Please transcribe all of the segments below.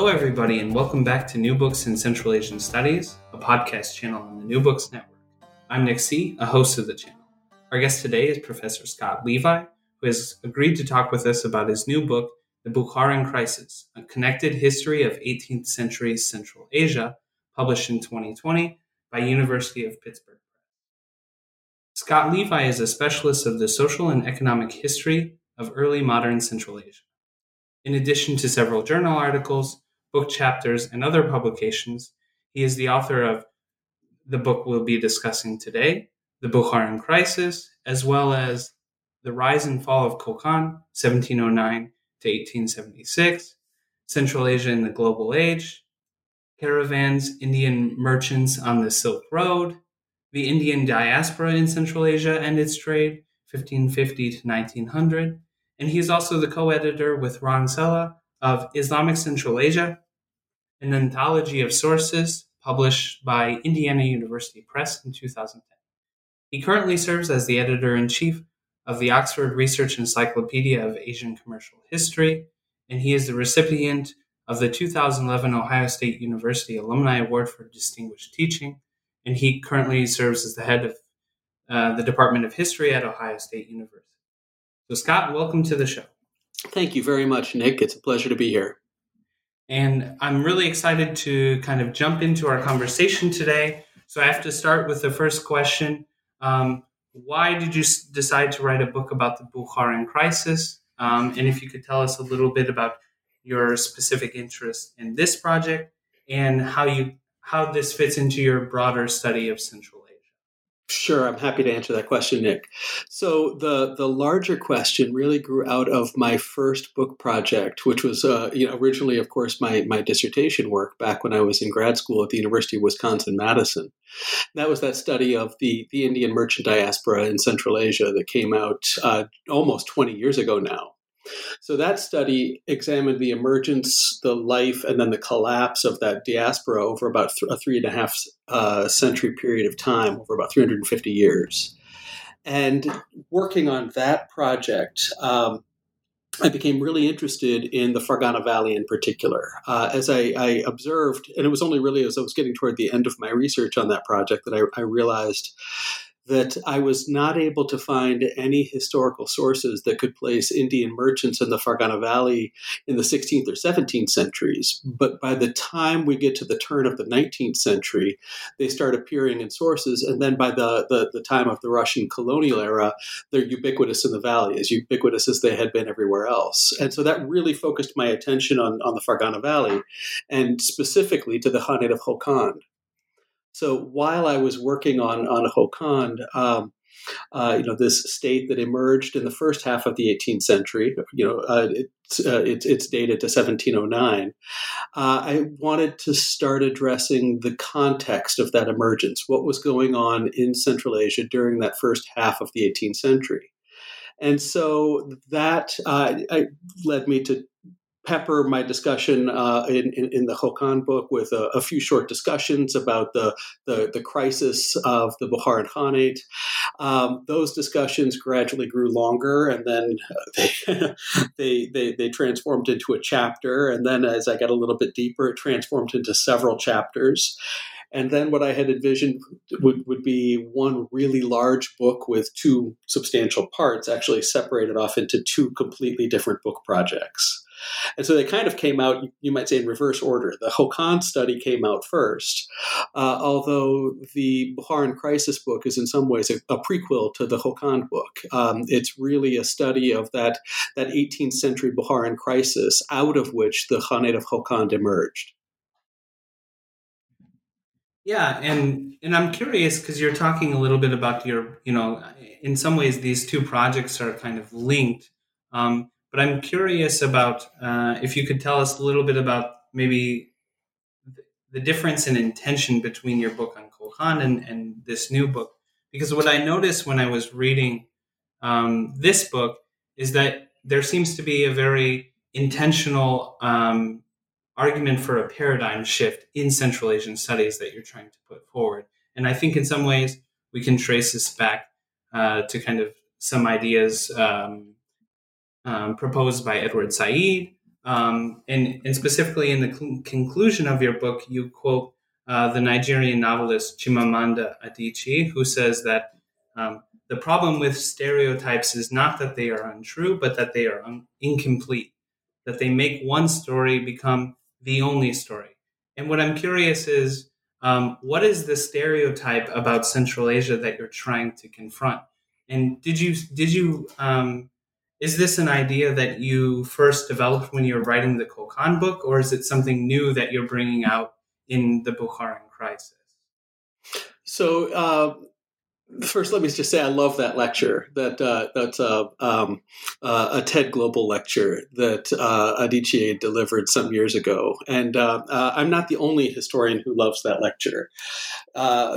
Hello, everybody, and welcome back to New Books in Central Asian Studies, a podcast channel on the New Books Network. I'm Nick C., a host of the channel. Our guest today is Professor Scott Levi, who has agreed to talk with us about his new book, The Bukharan Crisis A Connected History of 18th Century Central Asia, published in 2020 by University of Pittsburgh. Scott Levi is a specialist of the social and economic history of early modern Central Asia. In addition to several journal articles, book chapters, and other publications, he is the author of the book we'll be discussing today, The Bukharan Crisis, as well as The Rise and Fall of Kokand, 1709 to 1876, Central Asia in the Global Age, Caravans, Indian Merchants on the Silk Road, The Indian Diaspora in Central Asia and its Trade, 1550 to 1900, and he is also the co-editor with Ron Sela of Islamic Central Asia, an anthology of sources published by Indiana University Press in 2010. He currently serves as the editor-in-chief of the Oxford Research Encyclopedia of Asian Commercial History, and he is the recipient of the 2011 Ohio State University Alumni Award for Distinguished Teaching, and he currently serves as the head of uh, the Department of History at Ohio State University. So, Scott, welcome to the show. Thank you very much, Nick. It's a pleasure to be here. And I'm really excited to kind of jump into our conversation today. So, I have to start with the first question um, Why did you decide to write a book about the Bukharan crisis? Um, and if you could tell us a little bit about your specific interest in this project and how you how this fits into your broader study of Central Sure, I'm happy to answer that question, Nick. So the the larger question really grew out of my first book project, which was uh, you know originally, of course, my my dissertation work back when I was in grad school at the University of Wisconsin Madison. That was that study of the the Indian merchant diaspora in Central Asia that came out uh, almost 20 years ago now. So that study examined the emergence, the life, and then the collapse of that diaspora over about th- a three and a half uh, century period of time, over about 350 years. And working on that project, um, I became really interested in the Fergana Valley in particular. Uh, as I, I, observed, and it was only really as I was getting toward the end of my research on that project that I, I realized that I was not able to find any historical sources that could place Indian merchants in the Fergana Valley in the 16th or 17th centuries. But by the time we get to the turn of the 19th century, they start appearing in sources. And then by the, the, the time of the Russian colonial era, they're ubiquitous in the valley, as ubiquitous as they had been everywhere else. And so that really focused my attention on, on the Fergana Valley and specifically to the Khanate of Kokand. So while I was working on on Kokand, um, uh, you know, this state that emerged in the first half of the 18th century, you know, uh, it's, uh, it's, it's dated to 1709. Uh, I wanted to start addressing the context of that emergence, what was going on in Central Asia during that first half of the 18th century. And so that uh, led me to pepper my discussion uh, in, in, in, the Kokand book with a, a, few short discussions about the, the, the crisis of the Bukharan Khanate. Um, those discussions gradually grew longer, and then they, they, they, they, transformed into a chapter. And then as I got a little bit deeper, it transformed into several chapters. And then what I had envisioned would, would be one really large book with two substantial parts, actually separated off into two completely different book projects. And so they kind of came out, you might say, in reverse order. The Kokand study came out first, uh, although the Bukharan Crisis book is in some ways a, a prequel to the Kokand book. Um, it's really a study of that, that 18th century Bukharan crisis out of which the Khanate of Kokand emerged. Yeah, and and I'm curious because you're talking a little bit about your, you know, in some ways these two projects are kind of linked. Um, but I'm curious about uh, if you could tell us a little bit about maybe the difference in intention between your book on Kokand, and this new book. Because what I noticed when I was reading um, this book is that there seems to be a very intentional um, argument for a paradigm shift in Central Asian studies that you're trying to put forward. And I think in some ways we can trace this back uh, to kind of some ideas um, um, proposed by Edward Said. Um, and, and, specifically in the cl- conclusion of your book, you quote uh, the Nigerian novelist Chimamanda Adichie, who says that um, the problem with stereotypes is not that they are untrue, but that they are un- incomplete, that they make one story become the only story. And what I'm curious is, um, what is the stereotype about Central Asia that you're trying to confront? And did you did you um, is this an idea that you first developed when you were writing the Kokand book, or is it something new that you're bringing out in the Bukharan crisis? So, uh, first, let me just say I love that lecture. That uh, that's uh, um, uh, a TED Global lecture that uh, Adichie delivered some years ago, and uh, uh, I'm not the only historian who loves that lecture.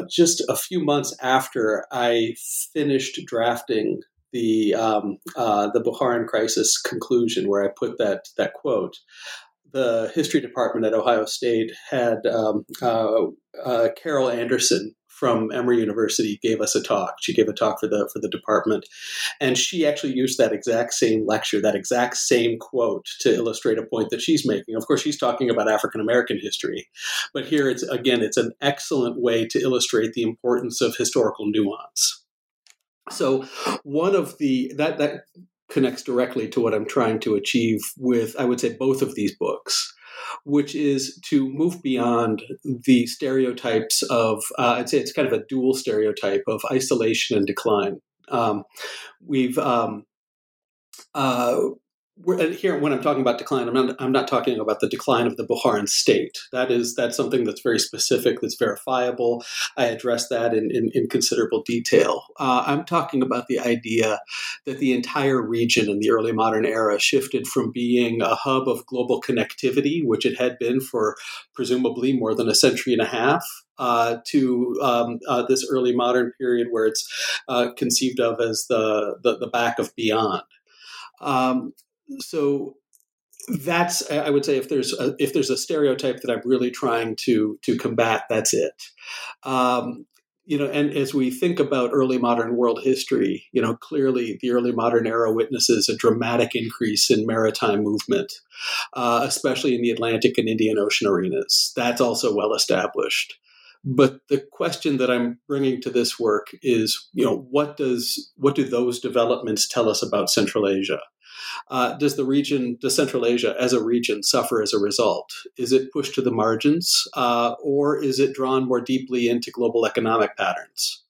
just a few months after I finished drafting the um, uh, the Bukharan crisis conclusion, where I put that that quote. The history department at Ohio State had um, uh, uh, Carol Anderson from Emory University gave us a talk. She gave a talk for the for the department, and she actually used that exact same lecture, that exact same quote, to illustrate a point that she's making. Of course, she's talking about African American history, but here it's again, it's an excellent way to illustrate the importance of historical nuance. So one of the that that connects directly to what I'm trying to achieve with I would say both of these books, which is to move beyond the stereotypes of uh, I'd say it's kind of a dual stereotype of isolation and decline. Um, we've um, uh, here when I'm talking about decline, I'm not I'm not talking about the decline of the Bukharan state. That is that's something that's very specific, that's verifiable. I address that in, in, in considerable detail. Uh, I'm talking about the idea that the entire region in the early modern era shifted from being a hub of global connectivity, which it had been for presumably more than a century and a half, uh, to um, uh, this early modern period where it's uh, conceived of as the, the, the back of beyond. Um, so that's I would say if there's a, if there's a stereotype that I'm really trying to to combat, that's it. Um, you know, and as we think about early modern world history, you know, clearly the early modern era witnesses a dramatic increase in maritime movement, uh, especially in the Atlantic and Indian Ocean arenas. That's also well established. But the question that I'm bringing to this work is, you know, what does what do those developments tell us about Central Asia? Uh, does the region, does Central Asia as a region suffer as a result? Is it pushed to the margins uh, or is it drawn more deeply into global economic patterns?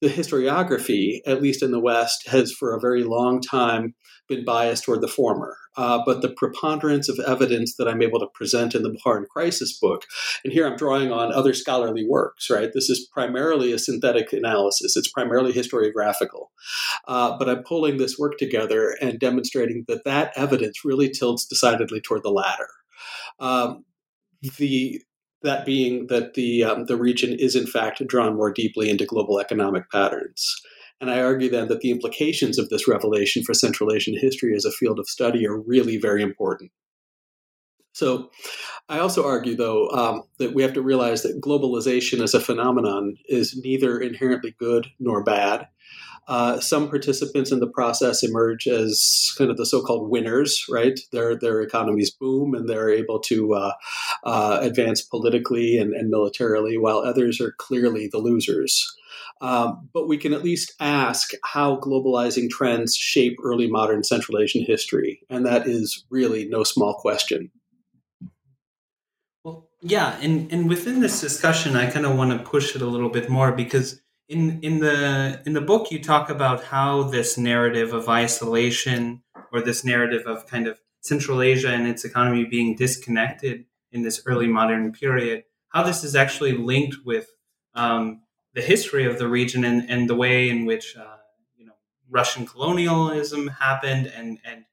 The historiography, at least in the West, has for a very long time been biased toward the former. Uh, but the preponderance of evidence that I'm able to present in the Bukharan Crisis book, and here I'm drawing on other scholarly works, right? This is primarily a synthetic analysis, it's primarily historiographical. Uh, but I'm pulling this work together and demonstrating that that evidence really tilts decidedly toward the latter. Um, the that being that the um, the region is in fact drawn more deeply into global economic patterns. And I argue then that the implications of this revelation for Central Asian history as a field of study are really very important. So, I also argue, though, um, that we have to realize that globalization as a phenomenon is neither inherently good nor bad. Uh, some participants in the process emerge as kind of the so-called winners, right? Their their economies boom and they're able to uh, uh, advance politically and, and militarily, while others are clearly the losers. Um, but we can at least ask how globalizing trends shape early modern Central Asian history, and that is really no small question. Well, yeah, and and within this discussion, I kind of want to push it a little bit more because in in the in the book you talk about how this narrative of isolation or this narrative of kind of Central Asia and its economy being disconnected in this early modern period how this is actually linked with um, the history of the region and, and the way in which uh, you know Russian colonialism happened and and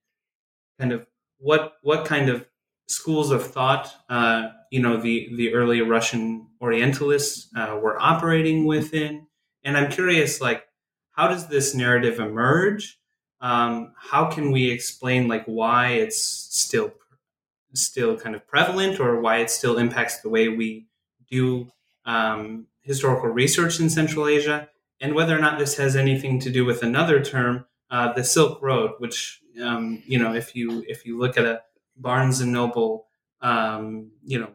kind of what what kind of schools of thought uh, you know the the early Russian Orientalists uh, were operating within, and I'm curious like how does this narrative emerge? Um, how can we explain like why it's still still kind of prevalent or why it still impacts the way we do um, historical research in Central Asia, and whether or not this has anything to do with another term, uh, the Silk Road, which um, you know, if you if you look at a Barnes and Noble, um, you know,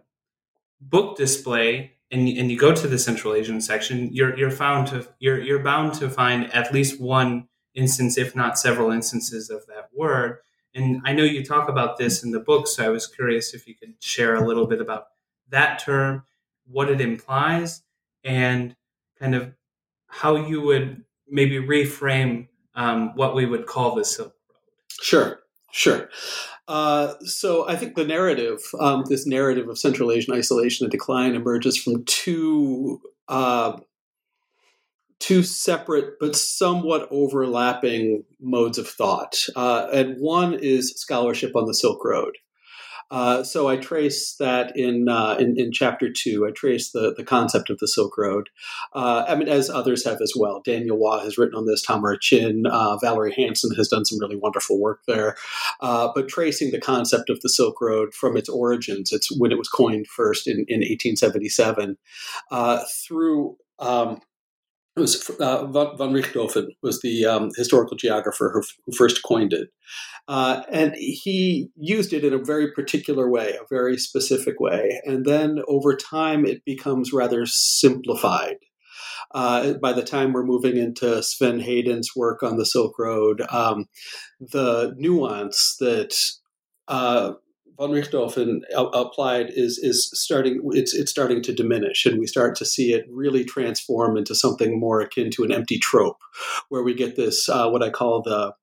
book display, and and you go to the Central Asian section, you're you're found to you're you're bound to find at least one instance, if not several instances of that word. And I know you talk about this in the book, so I was curious if you could share a little bit about that term, what it implies, and kind of how you would maybe reframe um, what we would call the Silk Road. Sure, sure. Uh, so I think the narrative, um, this narrative of Central Asian isolation and decline, emerges from two uh, two separate but somewhat overlapping modes of thought. Uh, and one is scholarship on the Silk Road. Uh, so I trace that in, uh, in, in chapter two. I trace the the concept of the Silk Road. Uh, I mean, as others have as well. Daniel Waugh has written on this. Tamara Chin, uh, Valerie Hansen has done some really wonderful work there. Uh, but tracing the concept of the Silk Road from its origins, it's when it was coined first in, in 1877, through um, it was uh, von Richthofen was the um, historical geographer who, who, first coined it, uh, and he used it in a very particular way, a very specific way, and then over time it becomes rather simplified. Uh, by the time we're moving into Sven Hedin's work on the Silk Road, um, the nuance that uh, von Richthofen applied is is starting it's it's starting to diminish, and we start to see it really transform into something more akin to an empty trope, where we get this uh, what I call the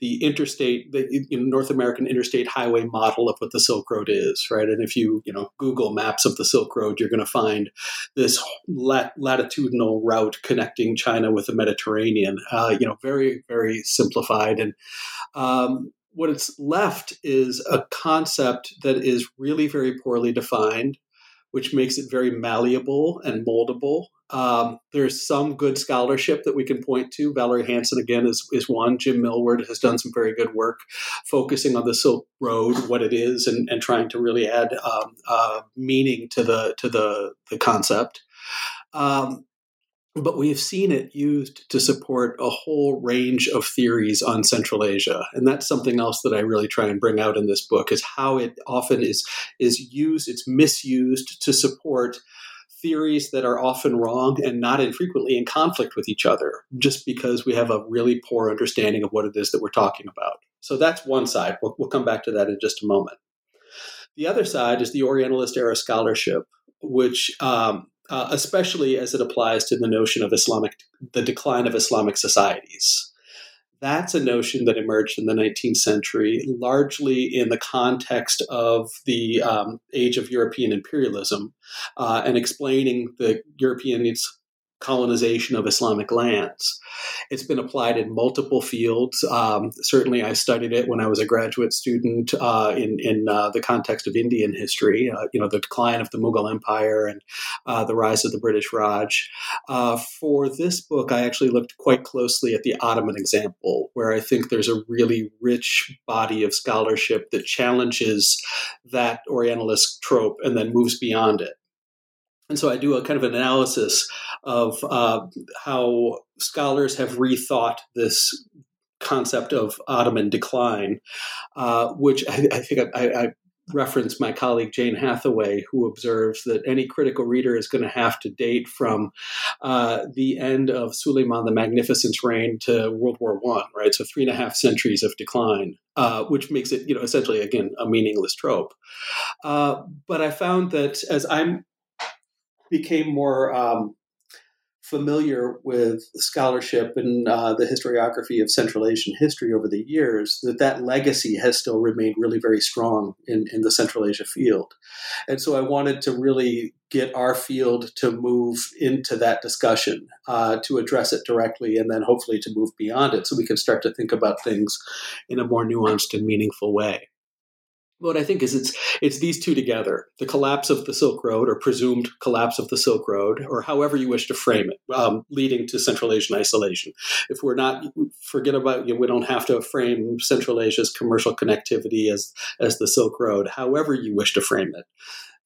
the interstate, the you know, North American interstate highway model of what the Silk Road is, right? And if you you know Google maps of the Silk Road, you're going to find this lat- latitudinal route connecting China with the Mediterranean. Uh, you know, very very simplified and. Um, what it's left is a concept that is really very poorly defined, which makes it very malleable and moldable. Um, there's some good scholarship that we can point to. Valerie Hansen, again, is, is one. Jim Millward has done some very good work focusing on the Silk Road, what it is, and, and trying to really add um, uh, meaning to the to the, the concept. Um, but we have seen it used to support a whole range of theories on Central Asia, and that's something else that I really try and bring out in this book is how it often is is used, it's misused to support theories that are often wrong and not infrequently in conflict with each other, just because we have a really poor understanding of what it is that we're talking about. So that's one side. We'll, we'll come back to that in just a moment. The other side is the Orientalist era scholarship, which um, uh, especially as it applies to the notion of Islamic, the decline of Islamic societies. That's a notion that emerged in the 19th century, largely in the context of the um, age of European imperialism uh, and explaining the European colonization of Islamic lands. It's been applied in multiple fields. Um, certainly, I studied it when I was a graduate student uh, in in uh, the context of Indian history. Uh, you know, the decline of the Mughal Empire and uh, the rise of the British Raj. Uh, for this book, I actually looked quite closely at the Ottoman example, where I think there's a really rich body of scholarship that challenges that Orientalist trope and then moves beyond it. And so I do a kind of analysis of uh, how scholars have rethought this concept of Ottoman decline, uh, which I, I think I, I, reference my colleague Jane Hathaway, who observes that any critical reader is going to have to date from uh, the end of Suleiman the Magnificent's reign to World War One, right? So three and a half centuries of decline, uh, which makes it, you know, essentially again a meaningless trope. Uh, but I found that as I'm became more um, familiar with scholarship and uh, the historiography of Central Asian history over the years, that that legacy has still remained really very strong in, in the Central Asia field. And so I wanted to really get our field to move into that discussion, uh, to address it directly, and then hopefully to move beyond it so we can start to think about things in a more nuanced and meaningful way what I think is it's it's these two together: the collapse of the Silk Road, or presumed collapse of the Silk Road, or however you wish to frame it, um, leading to Central Asian isolation. If we're not forget about you know, we don't have to frame Central Asia's commercial connectivity as as the Silk Road. However you wish to frame it,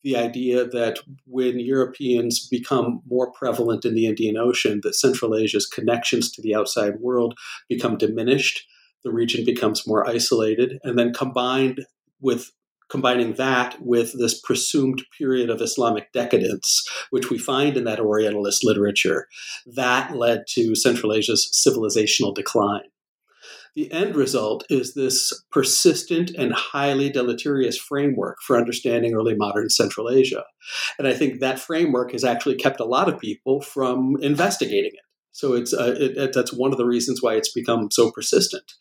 the idea that when Europeans become more prevalent in the Indian Ocean, that Central Asia's connections to the outside world become diminished the region becomes more isolated, and then combined with combining that with this presumed period of Islamic decadence, which we find in that Orientalist literature, that led to Central Asia's civilizational decline. The end result is this persistent and highly deleterious framework for understanding early modern Central Asia. And I think that framework has actually kept a lot of people from investigating it. So it's uh, it, it, that's one of the reasons why it's become so persistent.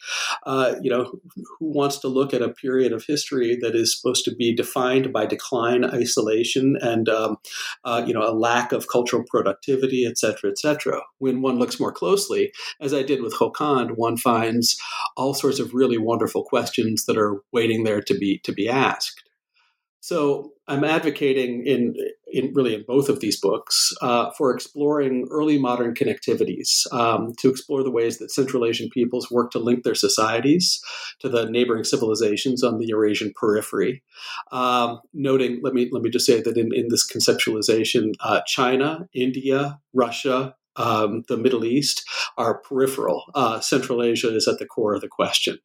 Uh, you know, who wants to look at a period of history that is supposed to be defined by decline, isolation, and um, uh, you know a lack of cultural productivity, et cetera, et cetera? When one looks more closely, as I did with Kokand, one finds all sorts of really wonderful questions that are waiting there to be to be asked. So I'm advocating in, in really in both of these books uh, for exploring early modern connectivities, um, to explore the ways that Central Asian peoples work to link their societies to the neighboring civilizations on the Eurasian periphery. Um, noting, let me let me just say that in, in this conceptualization, uh, China, India, Russia, um, the Middle East are peripheral. Uh, Central Asia is at the core of the question.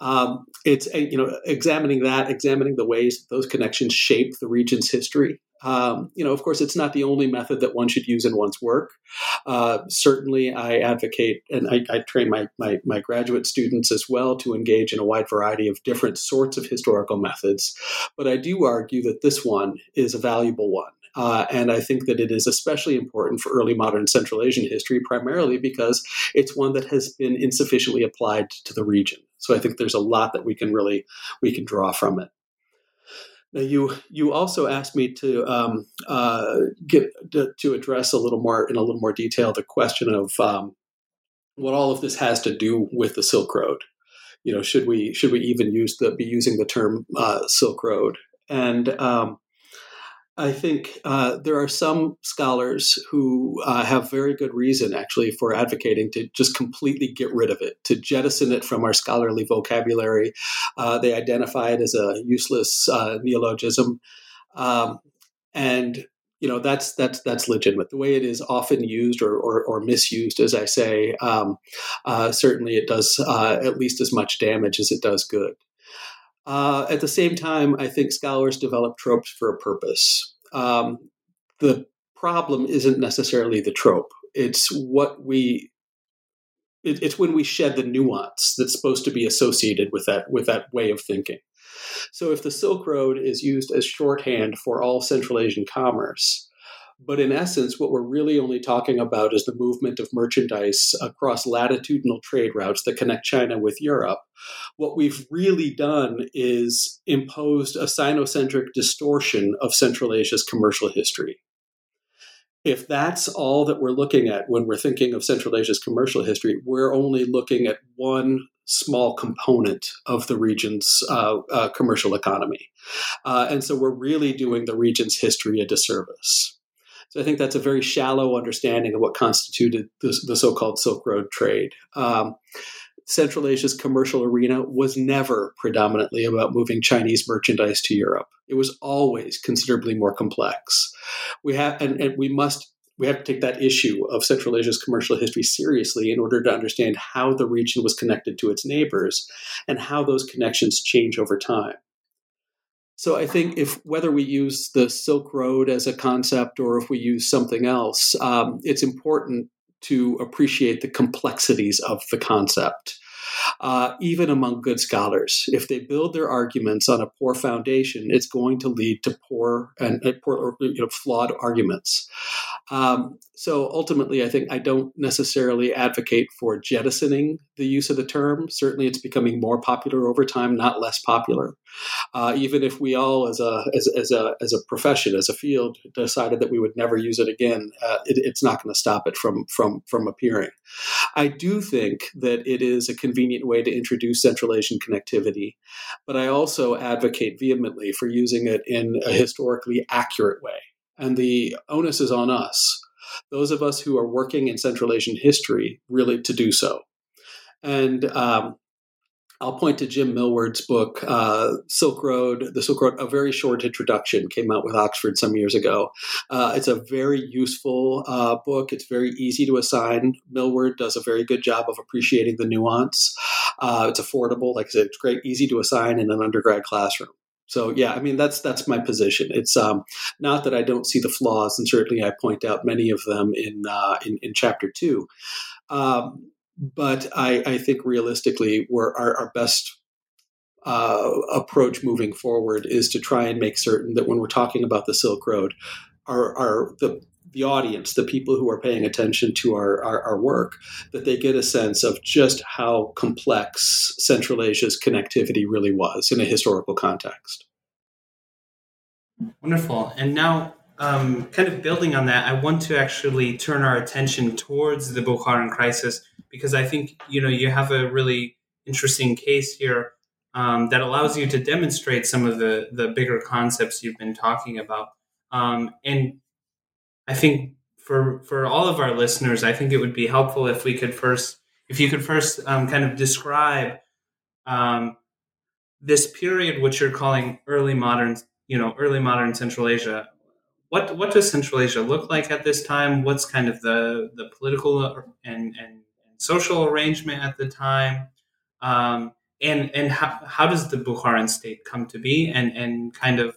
Um, it's you know examining that, examining the ways those connections shape the region's history. Um, you know, of course, it's not the only method that one should use in one's work. Uh, certainly, I advocate and I, I train my, my, my graduate students as well to engage in a wide variety of different sorts of historical methods. But I do argue that this one is a valuable one. Uh, and I think that it is especially important for early modern Central Asian history, primarily because it's one that has been insufficiently applied to the region. So I think there's a lot that we can really we can draw from it. Now, you you also asked me to um, uh, get to, to, address a little more in a little more detail the question of um, what all of this has to do with the Silk Road. You know, should we should we even use the be using the term uh, Silk Road? And um, I think uh, there are some scholars who uh, have very good reason, actually, for advocating to just completely get rid of it, to jettison it from our scholarly vocabulary. Uh, they identify it as a useless uh, neologism, um, and you know that's that's that's legitimate. The way it is often used or or, or misused, as I say, um, uh, certainly it does uh, at least as much damage as it does good. Uh, at the same time, I think scholars develop tropes for a purpose. Um, the problem isn't necessarily the trope; it's what we. It, it's when we shed the nuance that's supposed to be associated with that with that way of thinking. So, if the Silk Road is used as shorthand for all Central Asian commerce, but in essence, what we're really only talking about is the movement of merchandise across latitudinal trade routes that connect China with Europe. What we've really done is imposed a sinocentric distortion of Central Asia's commercial history. If that's all that we're looking at when we're thinking of Central Asia's commercial history, we're only looking at one small component of the region's uh, uh, commercial economy. Uh, and so we're really doing the region's history a disservice. So I think that's a very shallow understanding of what constituted the, the so-called Silk Road trade. Um, Central Asia's commercial arena was never predominantly about moving Chinese merchandise to Europe. It was always considerably more complex. We have, and, and we must we have to take that issue of Central Asia's commercial history seriously in order to understand how the region was connected to its neighbors and how those connections change over time. So I think if whether we use the Silk Road as a concept or if we use something else, um, it's important to appreciate the complexities of the concept. uh, even among good scholars. If they build their arguments on a poor foundation, it's going to lead to poor and poor, you know, flawed arguments. Um, so ultimately, I think I don't necessarily advocate for jettisoning the use of the term. Certainly, it's becoming more popular over time, not less popular. Uh, even if we all, as a as, as a as a profession, as a field, decided that we would never use it again, uh, it, it's not going to stop it from from from appearing. I do think that it is a convenient way to introduce Central Asian connectivity, but I also advocate vehemently for using it in a historically accurate way. And the onus is on us, those of us who are working in Central Asian history, really to do so. And um, I'll point to Jim Millward's book, uh, Silk Road, The Silk Road, a very short introduction, came out with Oxford some years ago. Uh, it's a very useful uh, book. It's very easy to assign. Millward does a very good job of appreciating the nuance. Uh, it's affordable. Like I said, it's great, easy to assign in an undergrad classroom. So yeah, I mean that's that's my position. It's um, not that I don't see the flaws, and certainly I point out many of them in uh, in, in, chapter two. Um, but I, I, think realistically, we're, our, our best uh, approach moving forward is to try and make certain that when we're talking about the Silk Road, our, our the the audience, the people who are paying attention to our, our, our, work, that they get a sense of just how complex Central Asia's connectivity really was in a historical context. Wonderful. And now, um, kind of building on that, I want to actually turn our attention towards the Bukharan crisis because I think you know you have a really interesting case here um, that allows you to demonstrate some of the the bigger concepts you've been talking about. Um, and I think for for all of our listeners, I think it would be helpful if we could first, if you could first um, kind of describe um, this period, which you're calling early modern, you know, early modern Central Asia. What what does Central Asia look like at this time? What's kind of the the political and and, and social arrangement at the time? Um, and and how, how does the Bukharan state come to be and and kind of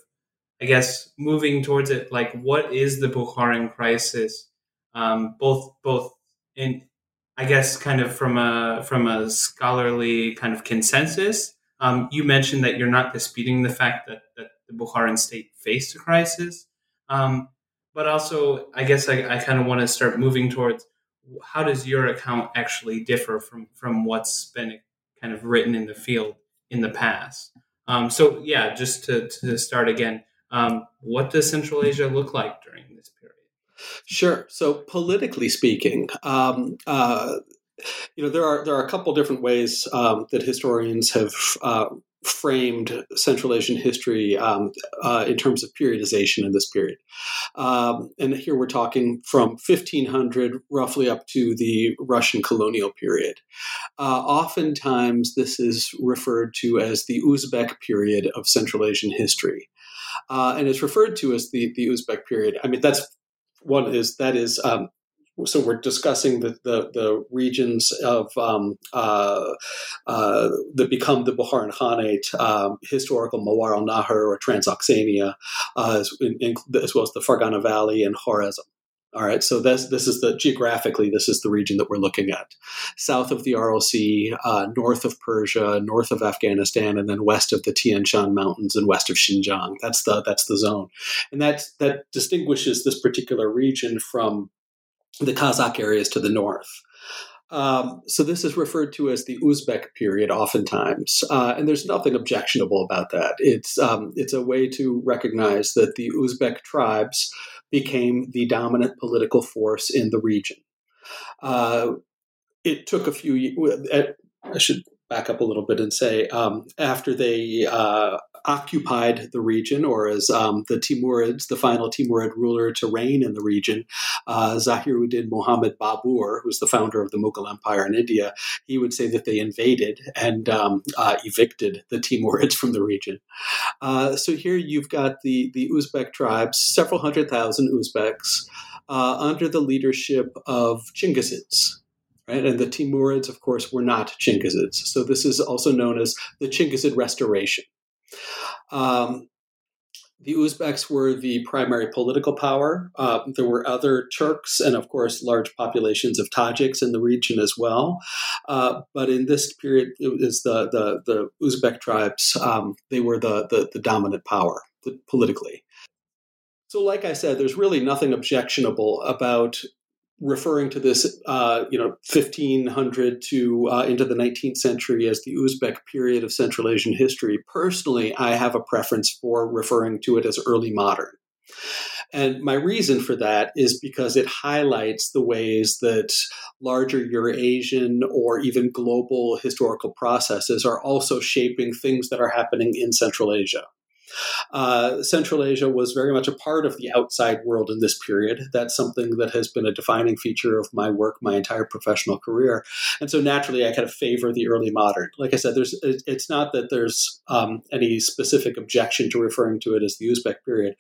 I guess moving towards it, like what is the Bukharan crisis? Um, both both in I guess kind of from a from a scholarly kind of consensus. Um, you mentioned that you're not disputing the fact that, that the Bukharan state faced a crisis, um, but also I guess I, I kind of want to start moving towards how does your account actually differ from from what's been kind of written in the field in the past. Um, so yeah, just to, to start again, um, what does Central Asia look like during this period? Sure. So politically speaking, um, uh, you know there are there are a couple different ways um, that historians have uh, framed Central Asian history um, uh, in terms of periodization in this period. Um, and here we're talking from 1500 roughly up to the Russian colonial period. Uh, oftentimes, this is referred to as the Uzbek period of Central Asian history uh, and it's referred to as the the Uzbek period. I mean, that's one is that is. Um, so we're discussing the, the, the regions of um, uh, uh, that become the Bukharan Khanate, um, historical Mawar al-Nahr or Transoxania, uh, as, in, in, as, well as the Fergana Valley and Khwarezm. All right, so this this is the geographically this is the region that we're looking at, south of the Sea, uh, north of Persia, north of Afghanistan, and then west of the Tian Shan Mountains and west of Xinjiang. That's the that's the zone, and that that distinguishes this particular region from the Kazakh areas to the north. Um, so this is referred to as the Uzbek period, oftentimes, uh, and there's nothing objectionable about that. It's um, it's a way to recognize that the Uzbek tribes became the dominant political force in the region. Uh, it took a few. I should back up a little bit and say um, after they uh, occupied the region, or as um, the Timurids, the final Timurid ruler to reign in the region, uh, Zahiruddin Muhammad Babur, who's the founder of the Mughal Empire in India, he would say that they invaded and um, uh, evicted the Timurids from the region. Uh, so here you've got the, the Uzbek tribes, several hundred thousand Uzbeks, uh, under the leadership of Chingizids. Right? And the Timurids, of course, were not Chingizids. So this is also known as the Chingizid Restoration. Um, the Uzbeks were the primary political power. Uh, there were other Turks and, of course, large populations of Tajiks in the region as well. Uh, but in this period, it was the the, the Uzbek tribes. Um, they were the, the, the dominant power politically. So, like I said, there's really nothing objectionable about referring to this, uh, you know, 1500 to uh, into the 19th century as the Uzbek period of Central Asian history. Personally, I have a preference for referring to it as early modern. And my reason for that is because it highlights the ways that larger Eurasian or even global historical processes are also shaping things that are happening in Central Asia. Uh, Central Asia was very much a part of the outside world in this period. That's something that has been a defining feature of my work my entire professional career. And so naturally, I kind of favor the early modern. Like I said, there's it's not that there's um, any specific objection to referring to it as the Uzbek period.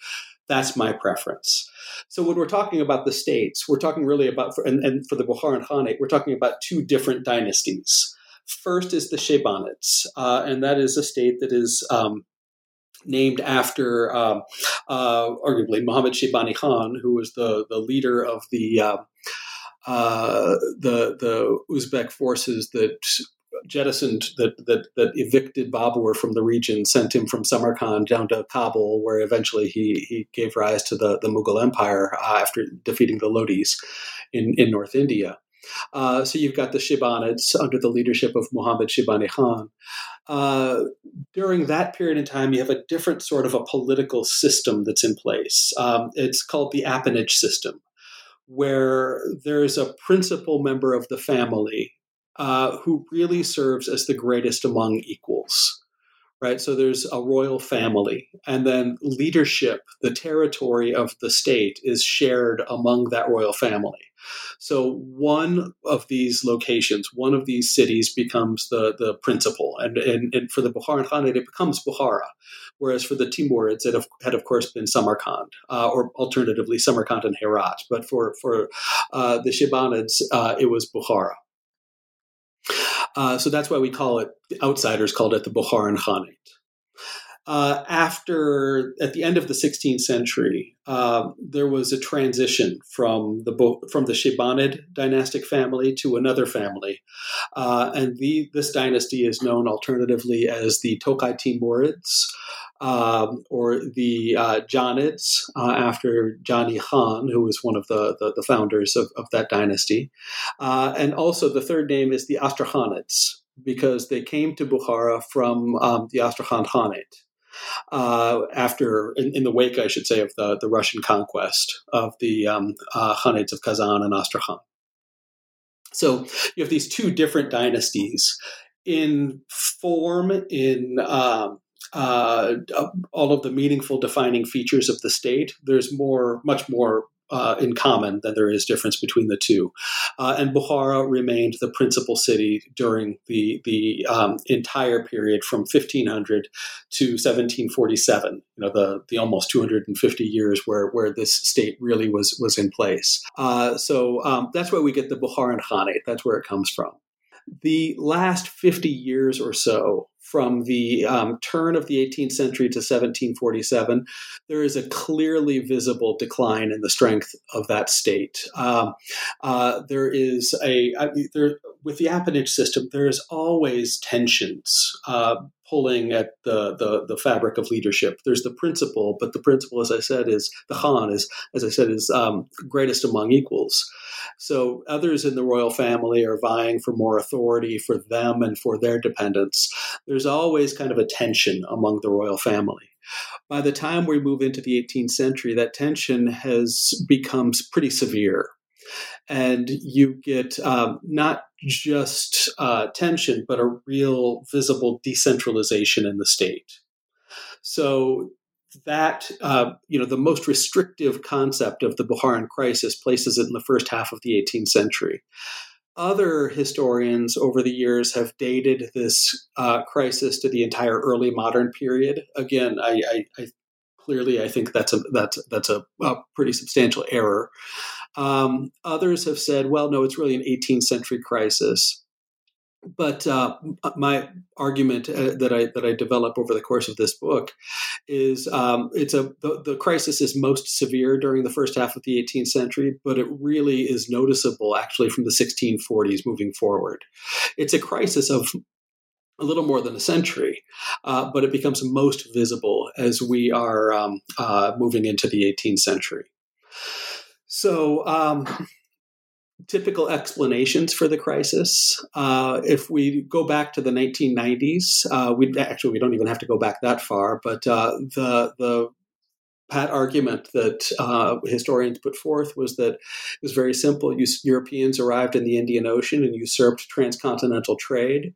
That's my preference. So when we're talking about the states, we're talking really about, and, and for the Bukharan Khanate, we're talking about two different dynasties. First is the Shaybanids, uh, and that is a state that is um, named after um, uh, arguably Muhammad Shaybani Khan, who was the the leader of the uh, uh, the the Uzbek forces that jettisoned that that that evicted Babur from the region, sent him from Samarkand down to Kabul, where eventually he he gave rise to the the Mughal Empire uh, after defeating the Lodis in in North India. Uh, so you've got the Shaybanids under the leadership of Muhammad Shaybani Khan. Uh, during that period in time, you have a different sort of a political system that's in place. Um, it's called the appanage system, where there's a principal member of the family uh, who really serves as the greatest among equals right? So there's a royal family, and then leadership, the territory of the state is shared among that royal family. So one of these locations, one of these cities becomes the, the principal. And, and, and for the Bukharan Khanate, it becomes Bukhara. Whereas for the Timurids, it had, of course, been Samarkand, uh, or alternatively, Samarkand and Herat. But for, for uh, the Shibanids, uh, it was Bukhara. Uh, so that's why we call it, outsiders called it the Bukharan Khanate. Uh, after, at the end of the 16th century, uh, there was a transition from the from the Shaybanid dynastic family to another family, uh, and the, this dynasty is known alternatively as the Tokai Timurids um, or the uh, Janids uh, after Jani Khan, who was one of the, the, the founders of, of, that dynasty. Uh, and also the third name is the Astrakhanids, because they came to Bukhara from um, the Astrakhan Khanate. Uh, after, in, in, the wake, I should say, of the, the Russian conquest of the um, uh, Khanates of Kazan and Astrakhan. So you have these two different dynasties in form, in um, uh, all of the meaningful defining features of the state. There's more, much more uh, in common than there is difference between the two. Uh, and Bukhara remained the principal city during the the um, entire period from 1500 to 1747. You know, the the almost 250 years where where this state really was was in place. Uh, so um, that's where we get the Bukharan Khanate. That's where it comes from. The last 50 years or so from the um, turn of the 18th century to 1747, there is a clearly visible decline in the strength of that state. Um, uh, there is a I, there, with the appanage system, there is always tensions. Uh, pulling at the, the, the fabric of leadership. There's the principle, but the principle, as I said, is the Khan is, as I said, is um, greatest among equals. So others in the royal family are vying for more authority for them and for their dependents. There's always kind of a tension among the royal family. By the time we move into the 18th century, that tension has becomes pretty severe and you get um, not just uh, tension, but a real visible decentralization in the state. So that uh, you know the most restrictive concept of the Bukharan crisis places it in the first half of the 18th century. Other historians over the years have dated this uh, crisis to the entire early modern period. Again, I, I, I clearly I think that's a that's that's a, a pretty substantial error. Um, others have said, well, no, it's really an 18th century crisis. but uh, my argument uh, that I that I develop over the course of this book is um, it's a the, the, crisis is most severe during the first half of the 18th century, but it really is noticeable actually from the 1640s moving forward. It's a crisis of a little more than a century, uh, but it becomes most visible as we are um, uh, moving into the 18th century. So. Um, typical explanations for the crisis. Uh, if we go back to the 1990s, uh, we actually we don't even have to go back that far, but uh, the the pat argument that uh, historians put forth was that it was very simple. Europeans arrived in the Indian Ocean and usurped transcontinental trade,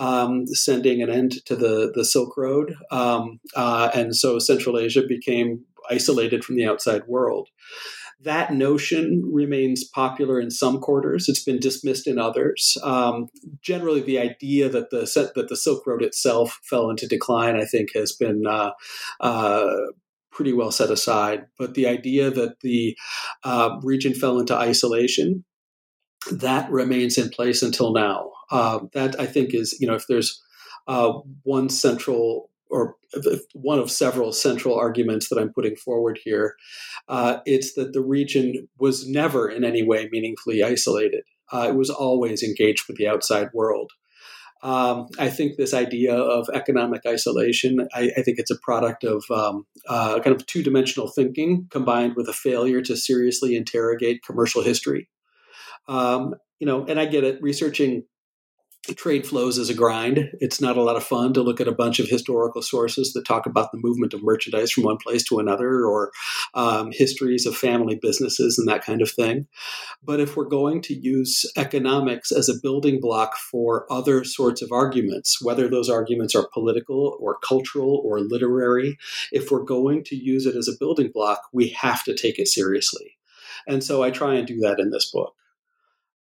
um, sending an end to the the Silk Road, um, uh, and so Central Asia became isolated from the outside world that notion remains popular in some quarters. It's been dismissed in others. Um, generally, the idea that the that the Silk Road itself fell into decline, I think, has been uh, uh, pretty well set aside. But the idea that the uh, region fell into isolation that remains in place until now. Uh, that I think is, you know, if there's uh, one central or one of several central arguments that I'm putting forward here. Uh, it's that the region was never in any way meaningfully isolated. Uh, it was always engaged with the outside world. Um, I think this idea of economic isolation, I, I think it's a product of um, uh, kind of two dimensional thinking combined with a failure to seriously interrogate commercial history. Um, you know, and I get it. Researching trade flows is a grind. It's not a lot of fun to look at a bunch of historical sources that talk about the movement of merchandise from one place to another or um, histories of family businesses and that kind of thing. But if we're going to use economics as a building block for other sorts of arguments, whether those arguments are political or cultural or literary, if we're going to use it as a building block, we have to take it seriously. And so I try and do that in this book.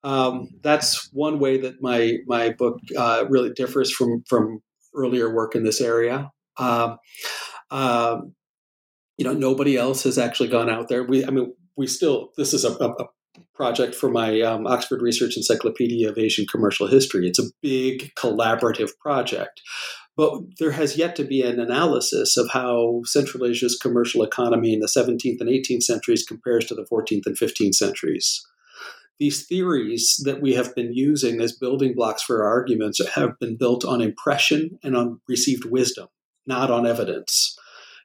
Um, that's one way that my my book uh, really differs from from earlier work in this area. Um, um, you know, nobody else has actually gone out there. We, I mean, we still. This is a, a project for my um, Oxford Research Encyclopedia of Asian Commercial History. It's a big collaborative project. But there has yet to be an analysis of how Central Asia's commercial economy in the 17th and 18th centuries compares to the 14th and 15th centuries these theories that we have been using as building blocks for our arguments have been built on impression and on received wisdom, not on evidence.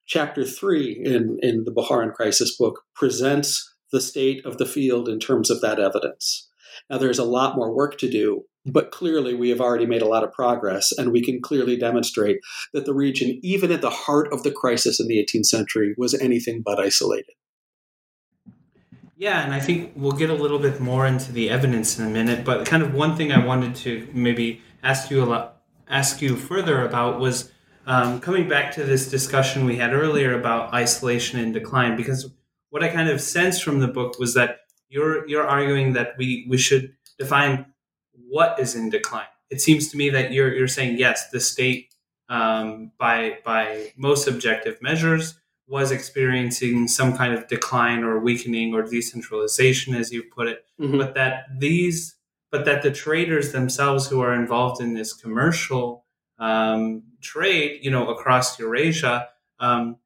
Chapter three in, in the Bukharan Crisis book presents the state of the field in terms of that evidence. Now, there's a lot more work to do, but clearly we have already made a lot of progress, and we can clearly demonstrate that the region, even at the heart of the crisis in the 18th century, was anything but isolated. Yeah, and I think we'll get a little bit more into the evidence in a minute. But kind of one thing I wanted to maybe ask you a lot, ask you further about was um, coming back to this discussion we had earlier about isolation and decline. Because what I kind of sensed from the book was that you're you're arguing that we we should define what is in decline. It seems to me that you're you're saying yes, the state um, by by most objective measures was experiencing some kind of decline or weakening or decentralization, as you put it, mm-hmm. but that these, but that the traders themselves who are involved in this commercial um, trade, you know, across Eurasia, um,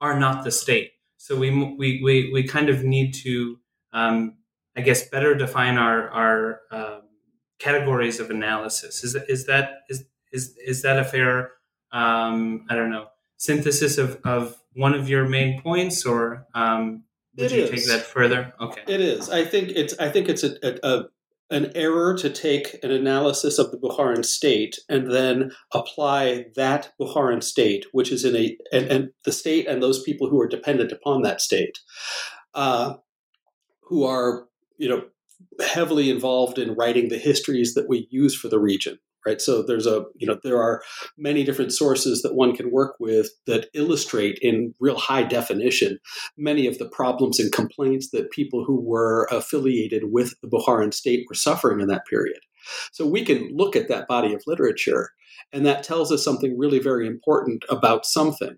are not the state. So we we we, we kind of need to, um, I guess, better define our our um, categories of analysis. Is that is that is is is that a fair? Um, I don't know synthesis of, of one of your main points, or um, would it you is. take that further? Okay, it is. I think it's. I think it's a, a, a an error to take an analysis of the Bukharan state and then apply that Bukharan state, which is in a and, and the state and those people who are dependent upon that state, uh, who are you know heavily involved in writing the histories that we use for the region right? So there's a you know there are many different sources that one can work with that illustrate in real high definition many of the problems and complaints that people who were affiliated with the Bukharan state were suffering in that period. So we can look at that body of literature and that tells us something really very important about something.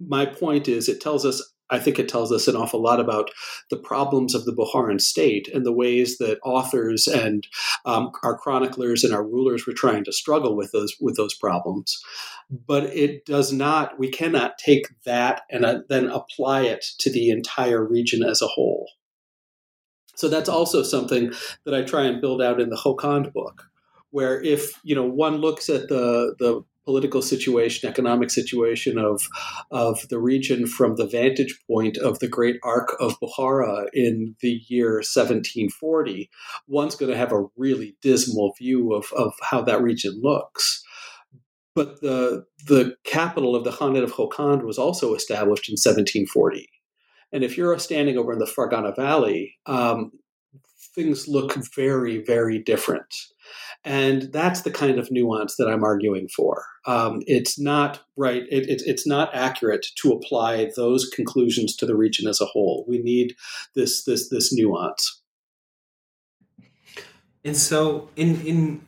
My point is it tells us I think it tells us an awful lot about the problems of the Bukharan state and the ways that authors and um, our chroniclers and our rulers were trying to struggle with those with those problems. But it does not. We cannot take that and uh, then apply it to the entire region as a whole. So that's also something that I try and build out in the Kokand book, where if you know one looks at the the political situation, economic situation of of the region from the vantage point of the great arc of Bukhara in the year 1740, one's going to have a really dismal view of, of how that region looks. But the the capital of the Khanate of Kokand was also established in 1740. And if you're standing over in the Fergana Valley, um, things look very, very different. And that's the kind of nuance that I'm arguing for. Um, it's not right, it, it, it's not accurate to apply those conclusions to the region as a whole. We need this, this, this nuance. And so, in, in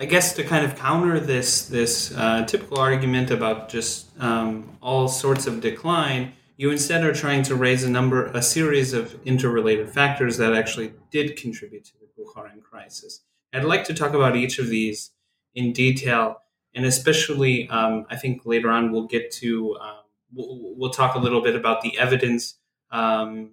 I guess to kind of counter this this uh, typical argument about just um, all sorts of decline, you instead are trying to raise a number, a series of interrelated factors that actually did contribute to the Bukharan crisis. I'd like to talk about each of these in detail, and especially, um, I think later on we'll get to, um, we'll, we'll, talk a little bit about the evidence um,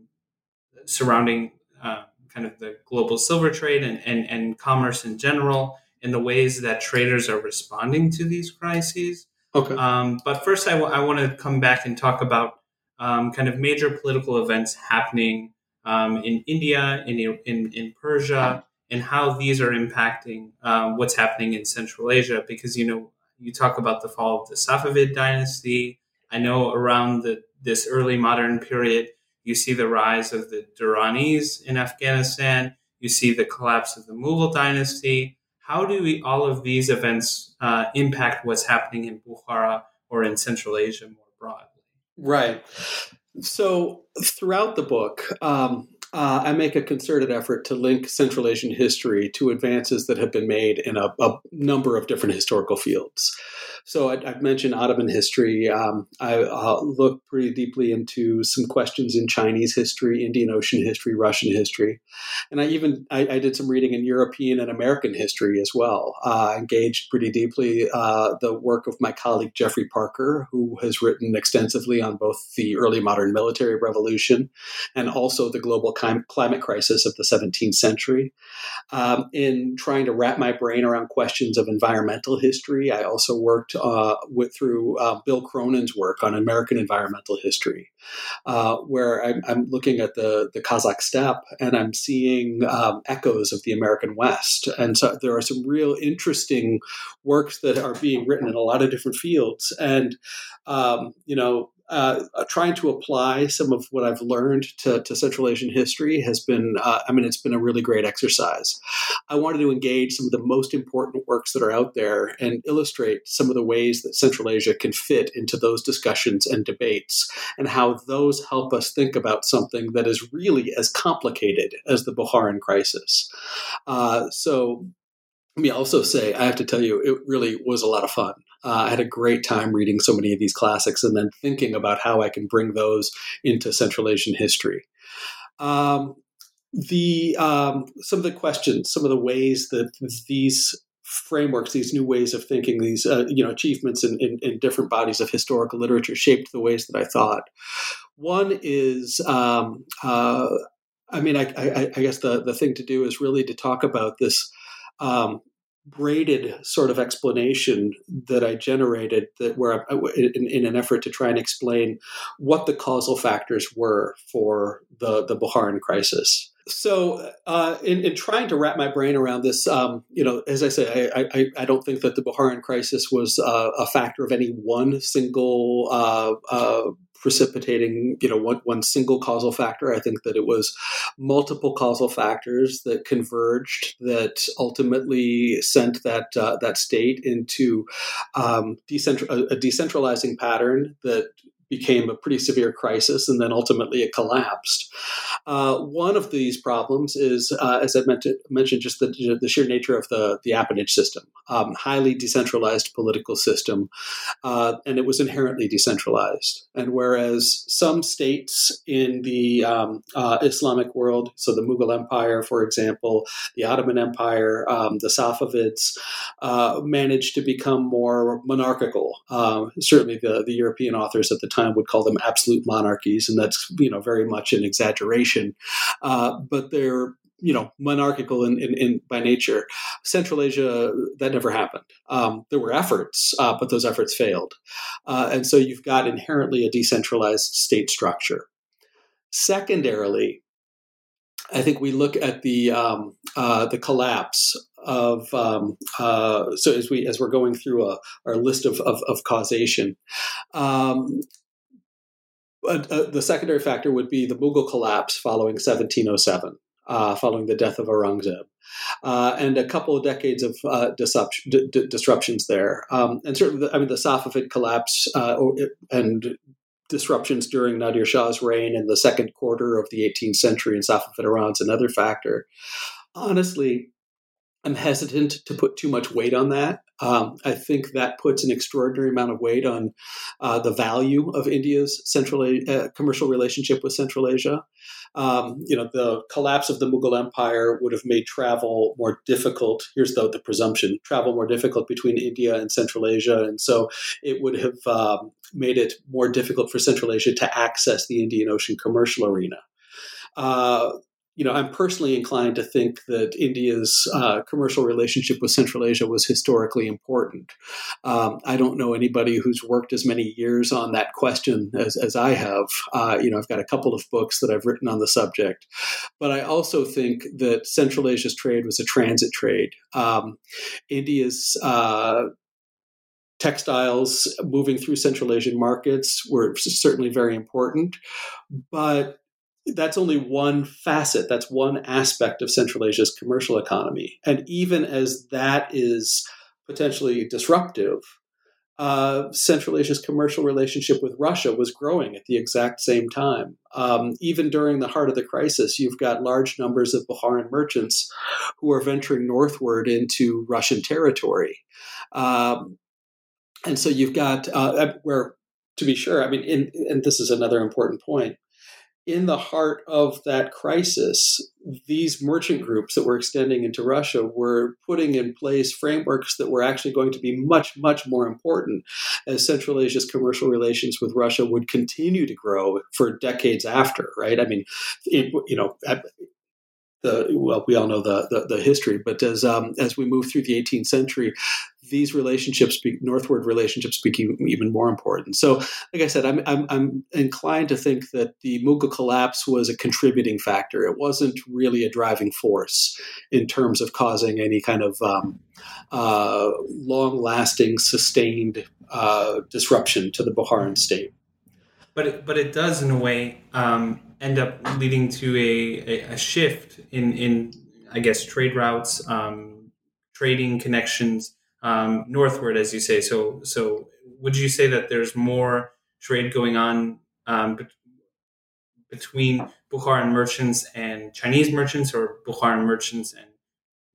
surrounding uh, kind of the global silver trade and, and, and commerce in general, and the ways that traders are responding to these crises. Okay. Um, but first, I, w- I want to come back and talk about um, kind of major political events happening um, in India, in, in, in Persia, and how these are impacting um, what's happening in Central Asia. Because you know, you talk about the fall of the Safavid dynasty. I know around the, this early modern period, you see the rise of the Durranis in Afghanistan. You see the collapse of the Mughal dynasty. How do we, all of these events uh, impact what's happening in Bukhara or in Central Asia more broadly? Right. So throughout the book, um, uh, I make a concerted effort to link Central Asian history to advances that have been made in a, a number of different historical fields. So I, have mentioned Ottoman history. Um, I uh, look pretty deeply into some questions in Chinese history, Indian Ocean history, Russian history, and I even I, I did some reading in European and American history as well. Uh, engaged pretty deeply uh, the work of my colleague Geoffrey Parker, who has written extensively on both the early modern military revolution and also the global climate crisis of the 17th century. Um, in trying to wrap my brain around questions of environmental history, I also worked uh, with, through uh, Bill Cronon's work on American environmental history, uh, where I'm, I'm, looking at the, the Kazakh steppe and I'm seeing um, echoes of the American West. And so there are some real interesting works that are being written in a lot of different fields. And, um, you know, uh, trying to apply some of what I've learned to, to Central Asian history has been, uh, I mean, it's been a really great exercise. I wanted to engage some of the most important works that are out there and illustrate some of the ways that Central Asia can fit into those discussions and debates and how those help us think about something that is really as complicated as the Bukharan crisis. Uh, so let me also say, I have to tell you, it really was a lot of fun. Uh, I had a great time reading so many of these classics and then thinking about how I can bring those into Central Asian history. Um, the um, some of the questions, some of the ways that these frameworks, these new ways of thinking, these uh, you know achievements in, in, in, different bodies of historical literature shaped the ways that I thought. One is, um, uh, I mean, I, I, I, guess the the thing to do is really to talk about this um, braided sort of explanation that I generated that where I, in, in, an effort to try and explain what the causal factors were for the the Bukharan crisis. So, uh, in, in, trying to wrap my brain around this, um, you know, as I say, I, I, I, don't think that the Bukharan crisis was uh, a factor of any one single uh, uh precipitating, you know, one, one single causal factor. I think that it was multiple causal factors that converged that ultimately sent that uh, that state into um, decentral- a decentralizing pattern that became a pretty severe crisis, and then ultimately it collapsed. Uh, one of these problems is, uh, as I mentioned, just the, the, sheer nature of the, the appanage system, um, highly decentralized political system, uh, and it was inherently decentralized. And whereas some states in the um, uh, Islamic world, so the Mughal Empire, for example, the Ottoman Empire, um, the Safavids, uh, managed to become more monarchical. Uh, certainly, the, the European authors at the time would call them absolute monarchies, and that's you know very much an exaggeration. Uh, but they're you know monarchical in, in, in, by nature. Central Asia that never happened. Um, there were efforts, uh, but those efforts failed, uh, and so you've got inherently a decentralized state structure. Secondarily, I think we look at the um, uh, the collapse of um, uh, so as we as we're going through a, our list of of, of causation. Um, but, uh, the secondary factor would be the Mughal collapse following 1707, uh, following the death of Aurangzeb. Uh, and a couple of decades of uh, disruption, d- d- disruptions there. Um, and certainly, the, I mean, the Safavid collapse uh, and disruptions during Nadir Shah's reign in the second quarter of the 18th century in Safavid Iran is another factor. Honestly, I'm hesitant to put too much weight on that. Um, I think that puts an extraordinary amount of weight on uh, the value of India's central uh, commercial relationship with Central Asia. Um, you know, the collapse of the Mughal Empire would have made travel more difficult. Here's the, the presumption: travel more difficult between India and Central Asia, and so it would have um, made it more difficult for Central Asia to access the Indian Ocean commercial arena. Uh, you know, I'm personally inclined to think that India's uh, commercial relationship with Central Asia was historically important. Um, I don't know anybody who's worked as many years on that question as, as I have. Uh, you know, I've got a couple of books that I've written on the subject, but I also think that Central Asia's trade was a transit trade. Um, India's uh, textiles moving through Central Asian markets were certainly very important, but that's only one facet, that's one aspect of Central Asia's commercial economy. And even as that is potentially disruptive, uh, Central Asia's commercial relationship with Russia was growing at the exact same time. Um, even during the heart of the crisis, you've got large numbers of Bukharan merchants who are venturing northward into Russian territory. Um, and so you've got uh, where, to be sure, I mean, in, and this is another important point in the heart of that crisis, these merchant groups that were extending into Russia were putting in place frameworks that were actually going to be much, much more important as Central Asia's commercial relations with Russia would continue to grow for decades after, right? I mean, it, you know, the well, we all know the the, the history, but as um, as we move through the 18th century, these relationships, northward relationships, became even more important. So, like I said, I'm, I'm, I'm inclined to think that the Mughal collapse was a contributing factor. It wasn't really a driving force in terms of causing any kind of um, uh, long-lasting, sustained uh, disruption to the Bukharan state. But it, but it does, in a way, um, end up leading to a, a, a, shift in, in, I guess, trade routes, um, trading connections um, northward, as you say. So, so would you say that there's more trade going on um, be- between Bukharan merchants and Chinese merchants, or Bukharan merchants and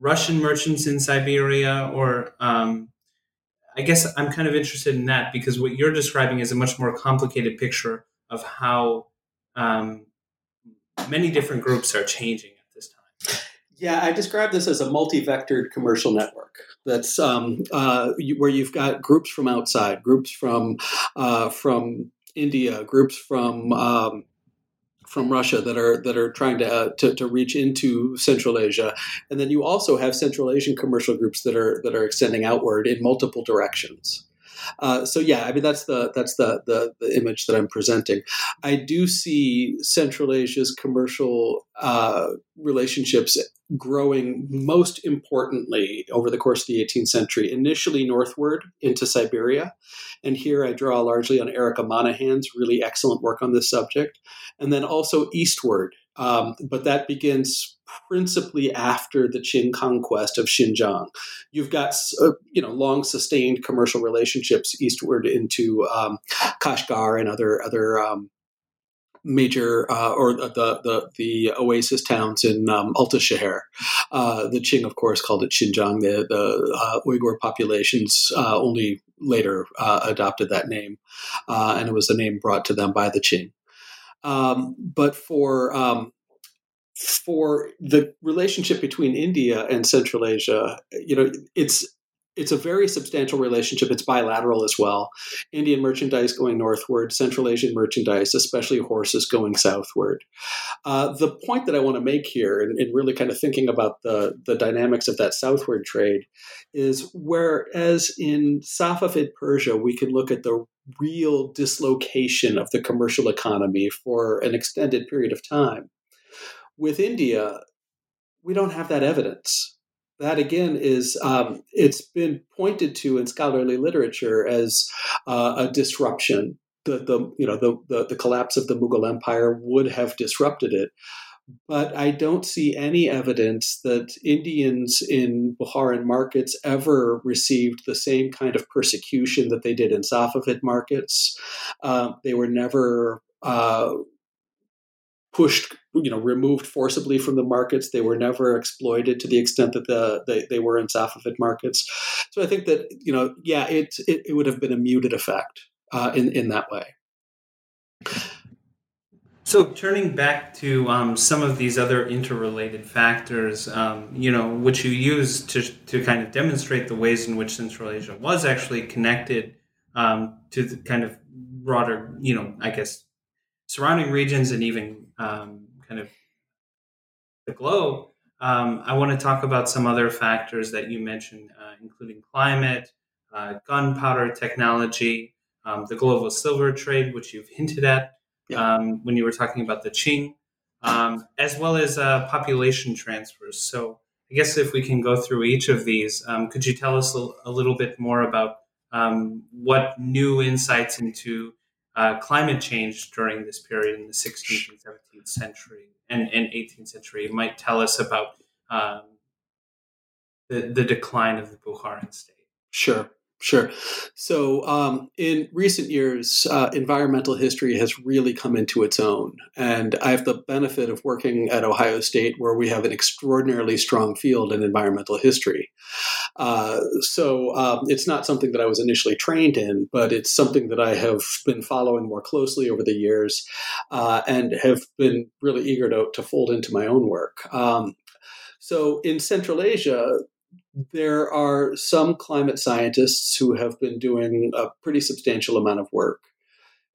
Russian merchants in Siberia? Or um, I guess I'm kind of interested in that because what you're describing is a much more complicated picture of how um, many different groups are changing at this time. Yeah, I describe this as a multi-vectored commercial network. That's um, uh, where you've got groups from outside, groups from uh, from India, groups from um, from Russia that are that are trying to, uh, to, to reach into Central Asia, and then you also have Central Asian commercial groups that are that are extending outward in multiple directions. Uh, so yeah, I mean that's the that's the, the, the image that I'm presenting. I do see Central Asia's commercial uh, relationships growing most importantly over the course of the 18th century, initially northward into Siberia. And here I draw largely on Erika Monahan's really excellent work on this subject. And then also eastward Um, but that begins principally after the Qing conquest of Xinjiang. You've got uh, you know long sustained commercial relationships eastward into um, Kashgar and other other um, major uh, or the, the the oasis towns in um, Altishahr. Uh, the Qing, of course, called it Xinjiang. The the uh, Uyghur populations uh, only later uh, adopted that name, and it was a name brought to them by the Qing. Um, but for um, for the relationship between India and Central Asia, you know, it's it's a very substantial relationship. It's bilateral as well. Indian merchandise going northward, Central Asian merchandise, especially horses, going southward. Uh, the point that I want to make here, and, and, really kind of thinking about the, the dynamics of that southward trade, is whereas in Safavid Persia, we can look at the real dislocation of the commercial economy for an extended period of time. With India, we don't have that evidence that again is um, it's been pointed to in scholarly literature as uh, a disruption. The, the you know the, the, the collapse of the Mughal Empire would have disrupted it, but I don't see any evidence that Indians in Bukharan markets ever received the same kind of persecution that they did in Safavid markets. Uh, they were never uh, pushed you know removed forcibly from the markets. They were never exploited to the extent that the they, they were in safavid markets. So i think that you know yeah it it, it would have been a muted effect uh, in in that way. So turning back to um, some of these other interrelated factors, um, you know, which you use to, to kind of demonstrate the ways in which Central Asia was actually connected um, to the kind of broader, you know, I guess surrounding regions and even um, kind of the globe, um, I want to talk about some other factors that you mentioned, uh, including climate, uh, gunpowder technology, um, the global silver trade, which you've hinted at yeah. Um, when you were talking about the Qing, um, as well as uh, population transfers. So, I guess if we can go through each of these, um, could you tell us a, a little bit more about what new insights into uh, climate change during this period in the 16th and 17th century and, and 18th century might tell us about um, the, the decline of the Bukharan state. Sure. Sure. So, um, in recent years, uh, environmental history has really come into its own. And I have the benefit of working at Ohio State, where we have an extraordinarily strong field in environmental history. Uh, so, um, it's not something that I was initially trained in, but it's something that I have been following more closely over the years uh, and have been really eager to, to fold into my own work. Um, so, in Central Asia, there are some climate scientists who have been doing a pretty substantial amount of work.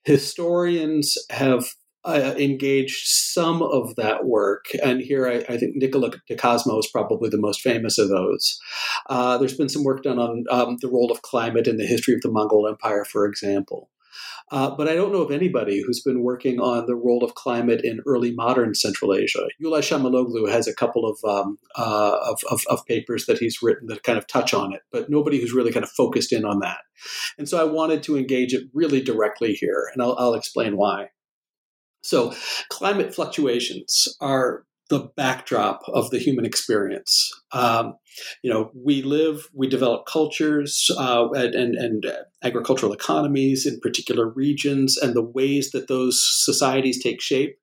Historians have uh, engaged some of that work, and here I, I think Nicola Di Cosmo is probably the most famous of those. Uh, there's been some work done on um, the role of climate in the history of the Mongol Empire, for example. Uh, but I don't know of anybody who's been working on the role of climate in early modern Central Asia. Uli Schamiloglu has a couple of, um, uh, of, of, of, papers that he's written that kind of touch on it, but nobody who's really kind of focused in on that. And so I wanted to engage it really directly here, and I'll, I'll explain why. So, climate fluctuations are the backdrop of the human experience. Um, you know, we live, we develop cultures uh, and, and, and, agricultural economies in particular regions, and the ways that those societies take shape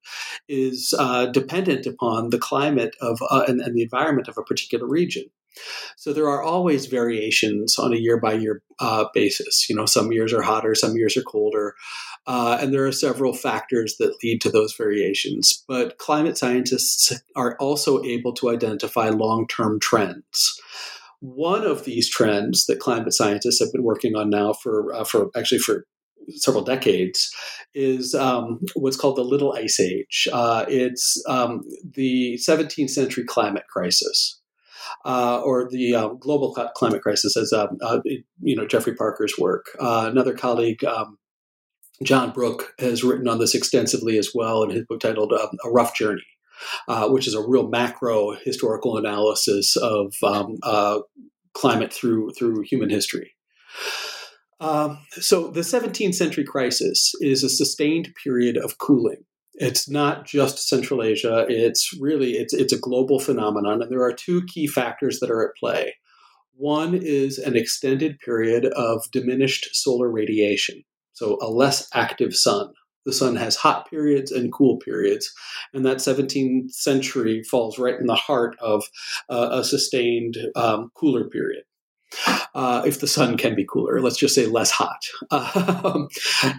is uh, dependent upon the climate of uh, and, and the environment of a particular region. So there are always variations on a year by year basis. You know, some years are hotter, some years are colder, uh, and there are several factors that lead to those variations. But climate scientists are also able to identify long term trends. One of these trends that climate scientists have been working on now for uh, for actually for several decades is um, what's called the Little Ice Age. Uh, it's um, the 17th century climate crisis uh, or the uh, global climate crisis, as um, uh, you know Geoffrey Parker's work. Uh, another colleague, um, John Brooke, has written on this extensively as well in his book titled um, "A Rough Journey." Uh, which is a real macro historical analysis of um, uh, climate through through human history. Um, so the 17th century crisis is a sustained period of cooling It's not just Central Asia. It's really it's it's a global phenomenon, and there are two key factors that are at play. One is an extended period of diminished solar radiation, so a less active sun. The sun has hot periods and cool periods, and that 17th century falls right in the heart of uh, a sustained um, cooler period. Uh, if the sun can be cooler, let's just say less hot. Um,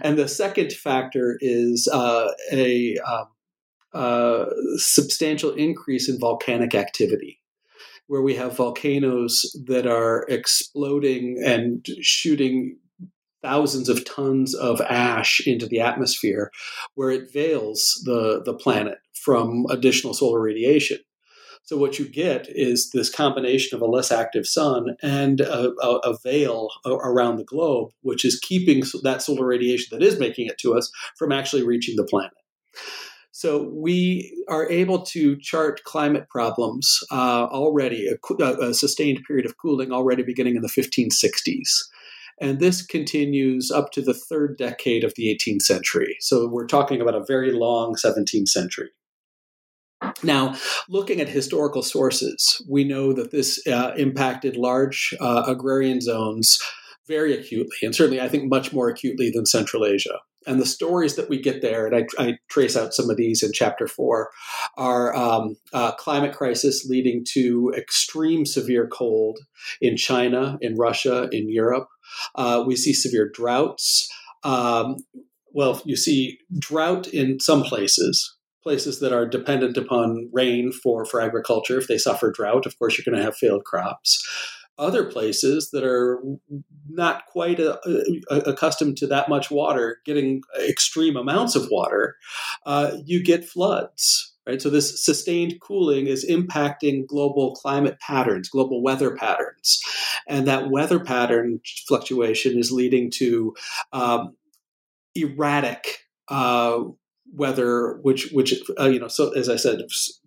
and the second factor is uh, a um, substantial increase in volcanic activity where we have volcanoes that are exploding and shooting thousands of tons of ash into the atmosphere, where it veils the, the planet from additional solar radiation. So what you get is this combination of a less active sun and a, a, a, veil around the globe, which is keeping that solar radiation that is making it to us from actually reaching the planet. So we are able to chart climate problems uh, already, a, a, sustained period of cooling already beginning in the 1560s. And this continues up to the third decade of the 18th century. So we're talking about a very long 17th century. Now, looking at historical sources, we know that this uh, impacted large uh, agrarian zones very acutely, and certainly I think much more acutely than Central Asia and the stories that we get there, and I, I trace out some of these in chapter four, are um, uh, climate crisis leading to extreme severe cold in China, in Russia, in Europe. Uh, we see severe droughts. Um, well, you see drought in some places, places that are dependent upon rain for, for agriculture. If they suffer drought, of course, you're going to have failed crops other places that are not quite a, a, accustomed to that much water getting extreme amounts of water, uh, you get floods. Right, so this sustained cooling is impacting global climate patterns, global weather patterns, and that weather pattern fluctuation is leading to um, erratic uh, weather, which which uh, you know, so as I said,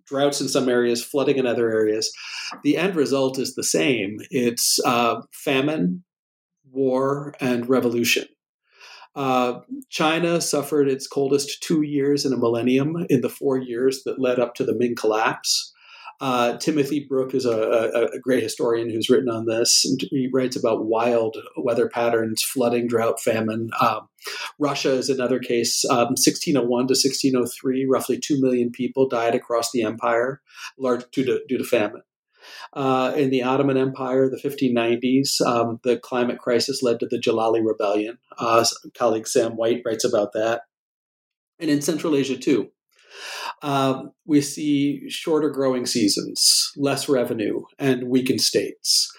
droughts in some areas, flooding in other areas. The end result is the same it's uh, famine, war, and revolution. Uh, China suffered its coldest two years in a millennium in the four years that led up to the Ming collapse. Uh, Timothy Brook is a, a, a, great historian who's written on this. He writes about wild weather patterns, flooding, drought, famine. Um, Russia is another case. Um, 1601 to 1603, roughly 2 million people died across the empire, large due to, due to famine. Uh, in the Ottoman Empire, the 1590s, um, the climate crisis led to the Jalali Rebellion. Uh, colleague Sam White writes about that. And in Central Asia, too. Um, we see shorter growing seasons, less revenue, and weakened states.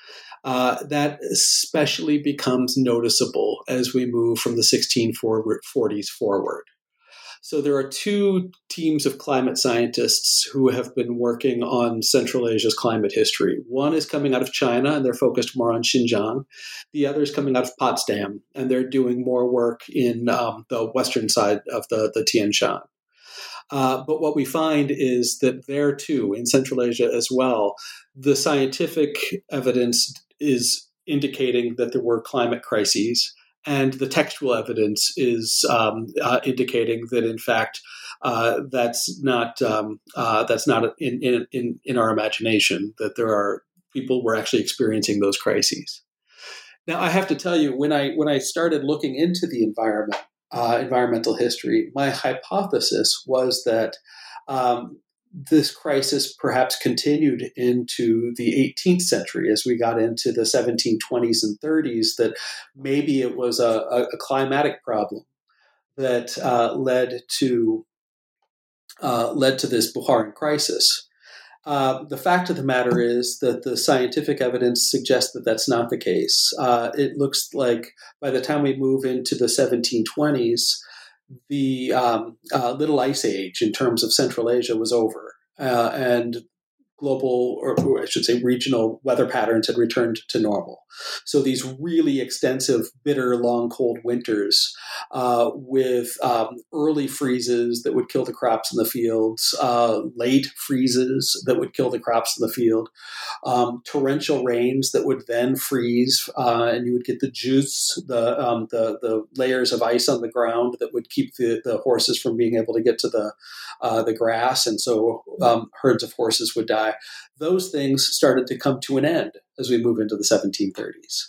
Uh, that especially becomes noticeable as we move from the 1640s forward. So there are two teams of climate scientists who have been working on Central Asia's climate history. One is coming out of China, and they're focused more on Xinjiang. The other is coming out of Potsdam, and they're doing more work in um, the western side of the, the Tian Shan. Uh, but what we find is that there too, in Central Asia as well, the scientific evidence is indicating that there were climate crises, and the textual evidence is um, uh, indicating that, in fact, uh, that's not um, uh, that's not in, in in our imagination. That there are people were actually experiencing those crises. Now, I have to tell you, when I when I started looking into the environment, uh, environmental history, my hypothesis was that um, this crisis perhaps continued into the 18th century as we got into the 1720s and 30s, that maybe it was a, a climatic problem that uh, led to uh, led to this Bukharan crisis. Uh, the fact of the matter is that the scientific evidence suggests that that's not the case. Uh, it looks like by the time we move into the 1720s, the um, uh, Little Ice Age in terms of Central Asia was over, uh, and global, or I should say regional weather patterns had returned to normal. So these really extensive, bitter, long, cold winters uh, with um, early freezes that would kill the crops in the fields, uh, late freezes that would kill the crops in the field, um, torrential rains that would then freeze, uh, and you would get the juice, the, um, the, the layers of ice on the ground that would keep the, the horses from being able to get to the, uh, the grass, and so um, herds of horses would die those things started to come to an end as we move into the 1730s.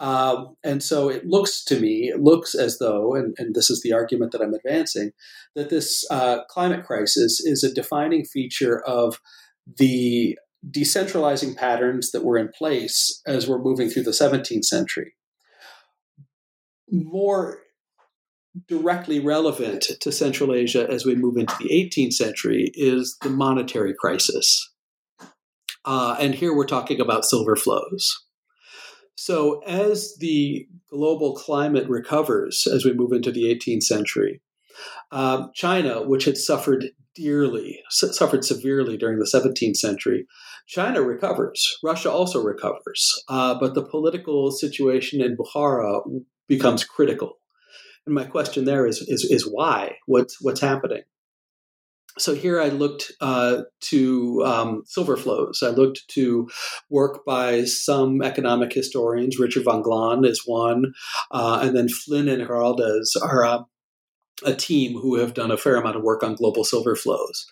Um, and so it looks to me, it looks as though, and, and this is the argument that I'm advancing, that this uh, climate crisis is a defining feature of the decentralizing patterns that were in place as we're moving through the 17th century. More directly relevant to Central Asia as we move into the 18th century is the monetary crisis. Uh, and here we're talking about silver flows. So, as the global climate recovers as we move into the 18th century, um, China, which had suffered dearly, suffered severely during the 17th century, China recovers. Russia also recovers. Uh, but the political situation in Bukhara becomes critical. And my question there is, is, is why? What's, what's happening? So here I looked uh, to um, silver flows. I looked to work by some economic historians. Richard von Glahn is one, uh, and then Flynn and Giraldez are uh, a team who have done a fair amount of work on global silver flows.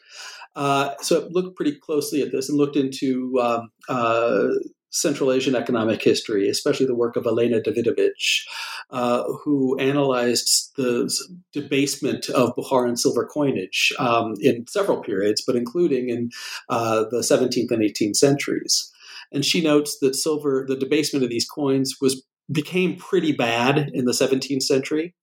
Uh, so I looked pretty closely at this and looked into um, uh, Central Asian economic history, especially the work of Elena Davidovich, uh, who analyzed the debasement of Bukharan silver coinage um, in several periods, but including in uh, the 17th and 18th centuries. And she notes that silver, the debasement of these coins, was became pretty bad in the 17th century.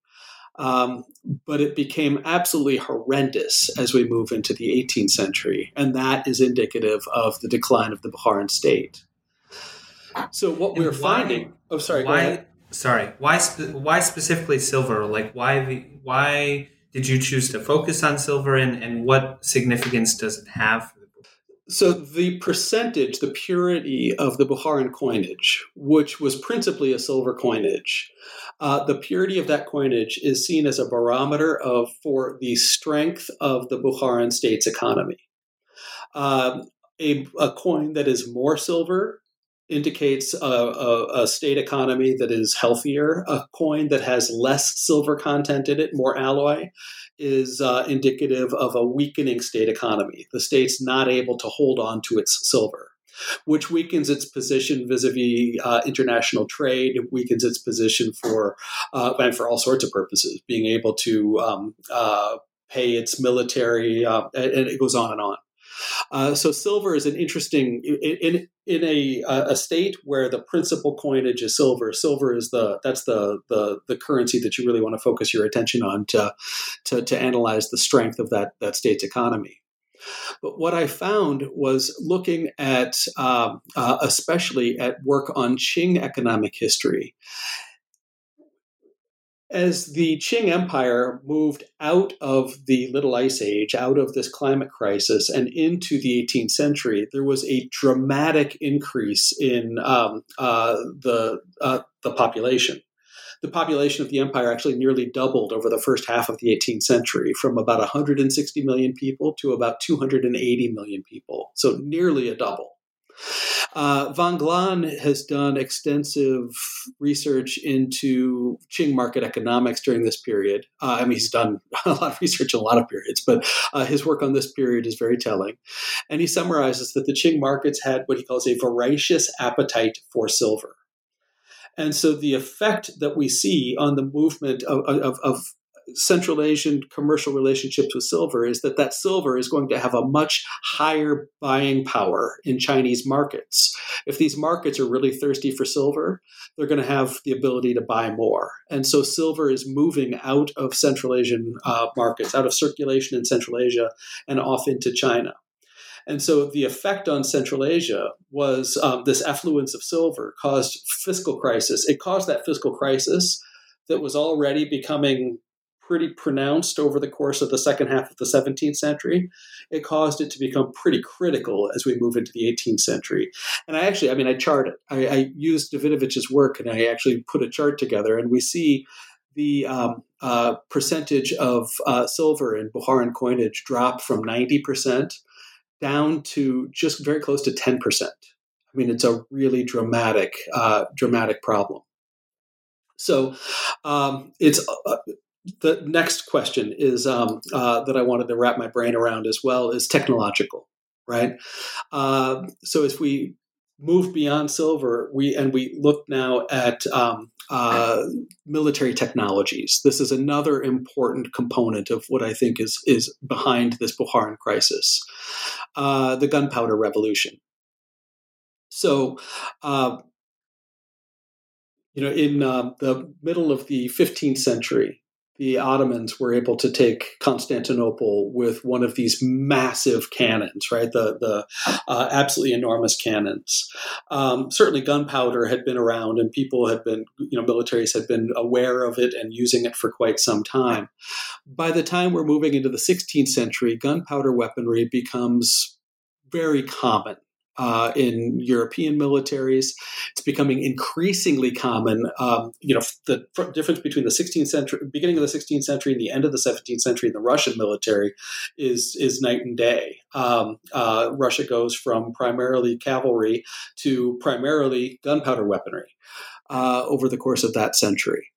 Um, but it became absolutely horrendous as we move into the 18th century, and that is indicative of the decline of the Bukharan state. So what we're finding? Oh, sorry. Why? Sorry. Why? Why specifically silver? Like why? The, why did you choose to focus on silver, and and what significance does it have? So the percentage, the purity of the Bukharan coinage, which was principally a silver coinage, uh, the purity of that coinage is seen as a barometer of for the strength of the Bukharan state's economy. Um, a, a coin that is more silver indicates a, a, a, state economy that is healthier. A coin that has less silver content in it, more alloy, is uh, indicative of a weakening state economy. The state's not able to hold on to its silver. Which weakens its position vis-a-vis uh, international trade. It weakens its position for uh, and for all sorts of purposes, being able to um, uh, pay its military, uh, and it goes on and on. Uh, so silver is an interesting in in a a state where the principal coinage is silver. Silver is the that's the the the currency that you really want to focus your attention on to to, to analyze the strength of that that state's economy. But what I found was looking at, um, uh, especially at work on Qing economic history, as the Qing Empire moved out of the Little Ice Age, out of this climate crisis, and into the 18th century, there was a dramatic increase in um, uh, the uh, the population. The population of the empire actually nearly doubled over the first half of the 18th century, from about 160 million people to about 280 million people. So nearly a double. Uh, Von Glahn has done extensive research into Qing market economics during this period. Uh, I mean, he's done a lot of research in a lot of periods, but uh, his work on this period is very telling. And he summarizes that the Qing markets had what he calls a voracious appetite for silver. And so the effect that we see on the movement of, of, of Central Asian commercial relationships with silver is that that silver is going to have a much higher buying power in Chinese markets. If these markets are really thirsty for silver, they're going to have the ability to buy more. And so silver is moving out of Central Asian uh, markets, out of circulation in Central Asia, and off into China. And so the effect on Central Asia was um, this affluence of silver caused fiscal crisis. It caused that fiscal crisis that was already becoming pretty pronounced over the course of the second half of the 17th century, it caused it to become pretty critical as we move into the 18th century. And I actually, I mean, I charted, I, I used Davidovich's work and I actually put a chart together, and we see the um, uh, percentage of uh, silver in Bukharan coinage drop from 90% down to just very close to 10%. I mean, it's a really dramatic, uh, dramatic problem. So um, it's uh, the next question is um, uh, that I wanted to wrap my brain around as well is technological, right? Uh, so if we move beyond silver, we and we look now at um, uh, military technologies. This is another important component of what I think is is behind this Bukharan crisis, uh, the gunpowder revolution. So. Uh, you know, in uh, the middle of the 15th century, the Ottomans were able to take Constantinople with one of these massive cannons, right? The the uh, absolutely enormous cannons. Um, certainly, gunpowder had been around, and people had been, you know, militaries had been aware of it and using it for quite some time. By the time we're moving into the 16th century, gunpowder weaponry becomes very common uh, in European militaries. It's becoming increasingly common. Um, you know, the difference between the 16th century, beginning of the 16th century, and the end of the 17th century in the Russian military is is night and day. Um, uh, Russia goes from primarily cavalry to primarily gunpowder weaponry uh, over the course of that century.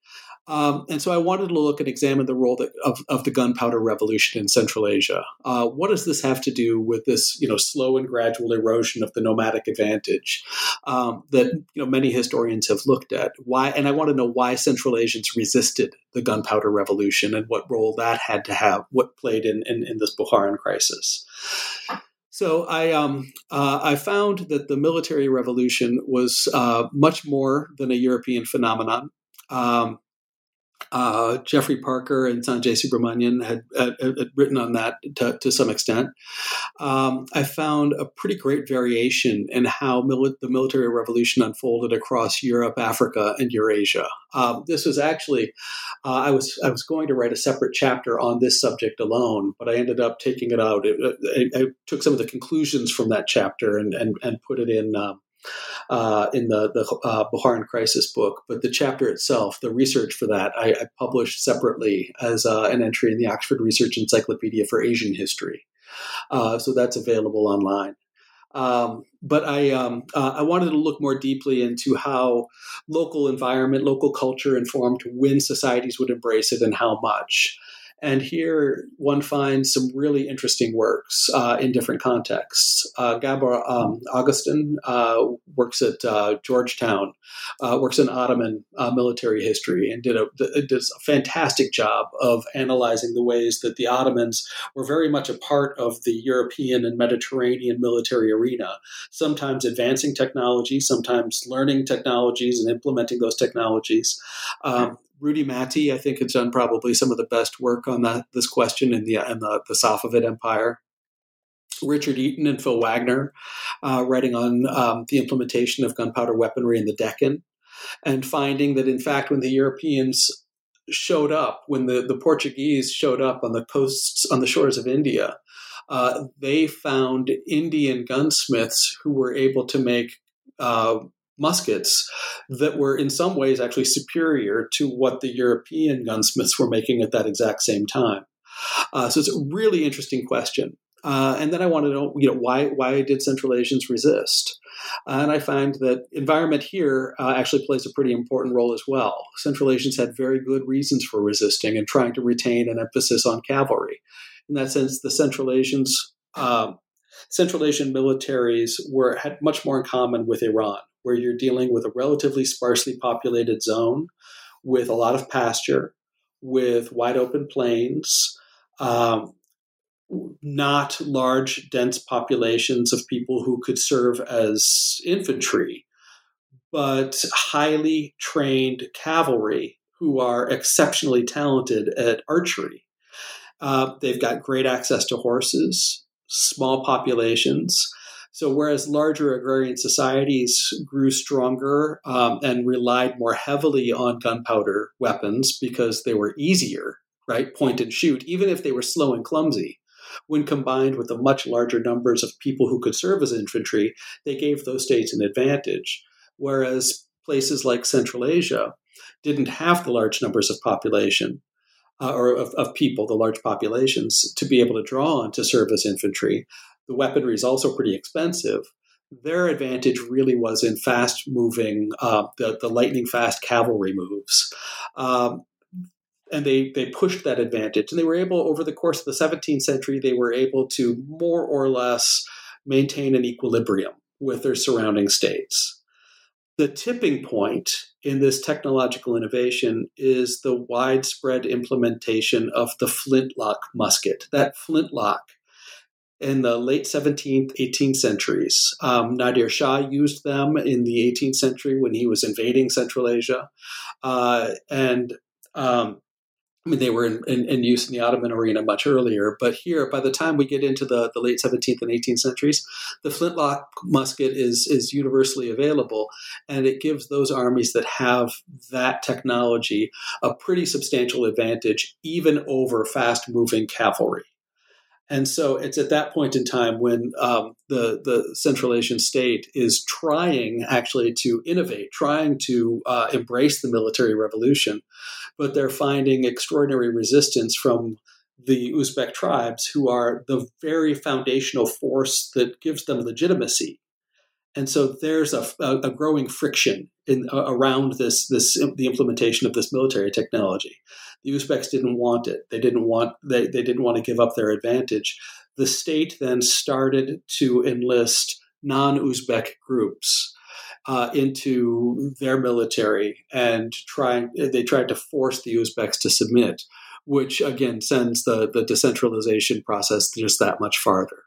Um, and so I wanted to look and examine the role that, of, of the gunpowder revolution in Central Asia. Uh, what does this have to do with this, you know, slow and gradual erosion of the nomadic advantage um, that you know many historians have looked at? Why? And I want to know why Central Asians resisted the gunpowder revolution and what role that had to have, what played in in, in this Bukharan crisis. So I um, uh, I found that the military revolution was uh, much more than a European phenomenon. Um, uh, Geoffrey Parker and Sanjay Subrahmanyam had, had, had written on that to, to some extent. Um, I found a pretty great variation in how mili- the military revolution unfolded across Europe, Africa, and Eurasia. Um, this was actually uh, I was I was going to write a separate chapter on this subject alone, but I ended up taking it out. It, I, I, took some of the conclusions from that chapter and and, and put it in. Um, uh, in the the uh, Bukharan Crisis book, but the chapter itself, the research for that, I, I published separately as uh, an entry in the Oxford Research Encyclopedia for Asian History. Uh, so that's available online. Um, but I um, uh, I wanted to look more deeply into how local environment, local culture informed when societies would embrace it and how much. And here one finds some really interesting works uh, in different contexts. Uh, Gabor um, Ágoston uh, works at uh, Georgetown, uh, works in Ottoman uh, military history, and did a, does a fantastic job of analyzing the ways that the Ottomans were very much a part of the European and Mediterranean military arena, sometimes advancing technology, sometimes learning technologies and implementing those technologies. Um, Rudi Matthee, I think, has done probably some of the best work on that this question in the in the, the Safavid Empire. Richard Eaton and Phil Wagoner, uh, writing on um, the implementation of gunpowder weaponry in the Deccan, and finding that in fact, when the Europeans showed up, when the, the Portuguese showed up on the coasts on the shores of India, uh, they found Indian gunsmiths who were able to make uh, muskets that were in some ways actually superior to what the European gunsmiths were making at that exact same time. Uh, so it's a really interesting question. Uh, and then I want to know, you know, why why did Central Asians resist? Uh, and I find that environment here uh, actually plays a pretty important role as well. Central Asians had very good reasons for resisting and trying to retain an emphasis on cavalry. In that sense, the Central Asians, uh, Central Asian militaries were had much more in common with Iran where you're dealing with a relatively sparsely populated zone with a lot of pasture, with wide open plains, um, not large, dense populations of people who could serve as infantry, but highly trained cavalry who are exceptionally talented at archery. Uh, they've got great access to horses, small populations. So, whereas larger agrarian societies grew stronger um, and relied more heavily on gunpowder weapons because they were easier right? Point and shoot, even if they were slow and clumsy. When combined with the much larger numbers of people who could serve as infantry, they gave those states an advantage. Whereas places like Central Asia didn't have the large numbers of population uh, or of, of, people, the large populations, to be able to draw on to serve as infantry. The weaponry is also pretty expensive. Their advantage really was in fast moving, uh, the, the lightning fast cavalry moves. Um, and they, they pushed that advantage. And they were able, over the course of the 17th century, they were able to more or less maintain an equilibrium with their surrounding states. The tipping point in this technological innovation is the widespread implementation of the flintlock musket. That flintlock in the late 17th, 18th centuries. Um, Nadir Shah used them in the 18th century when he was invading Central Asia. Uh, and um, I mean, they were in, in, in, use in the Ottoman arena much earlier, but here, by the time we get into the, the late 17th and 18th centuries, the flintlock musket is, is universally available, and it gives those armies that have that technology a pretty substantial advantage, even over fast moving cavalry. And so it's at that point in time when um, the the Central Asian state is trying actually to innovate, trying to uh, embrace the military revolution, but they're finding extraordinary resistance from the Uzbek tribes, who are the very foundational force that gives them legitimacy. And so there's a, a growing friction in, uh, around this this the implementation of this military technology. The Uzbeks didn't want it. They didn't want they, they didn't want to give up their advantage. The state then started to enlist non-Uzbek groups uh, into their military and trying they tried to force the Uzbeks to submit, which again sends the, the decentralization process just that much farther.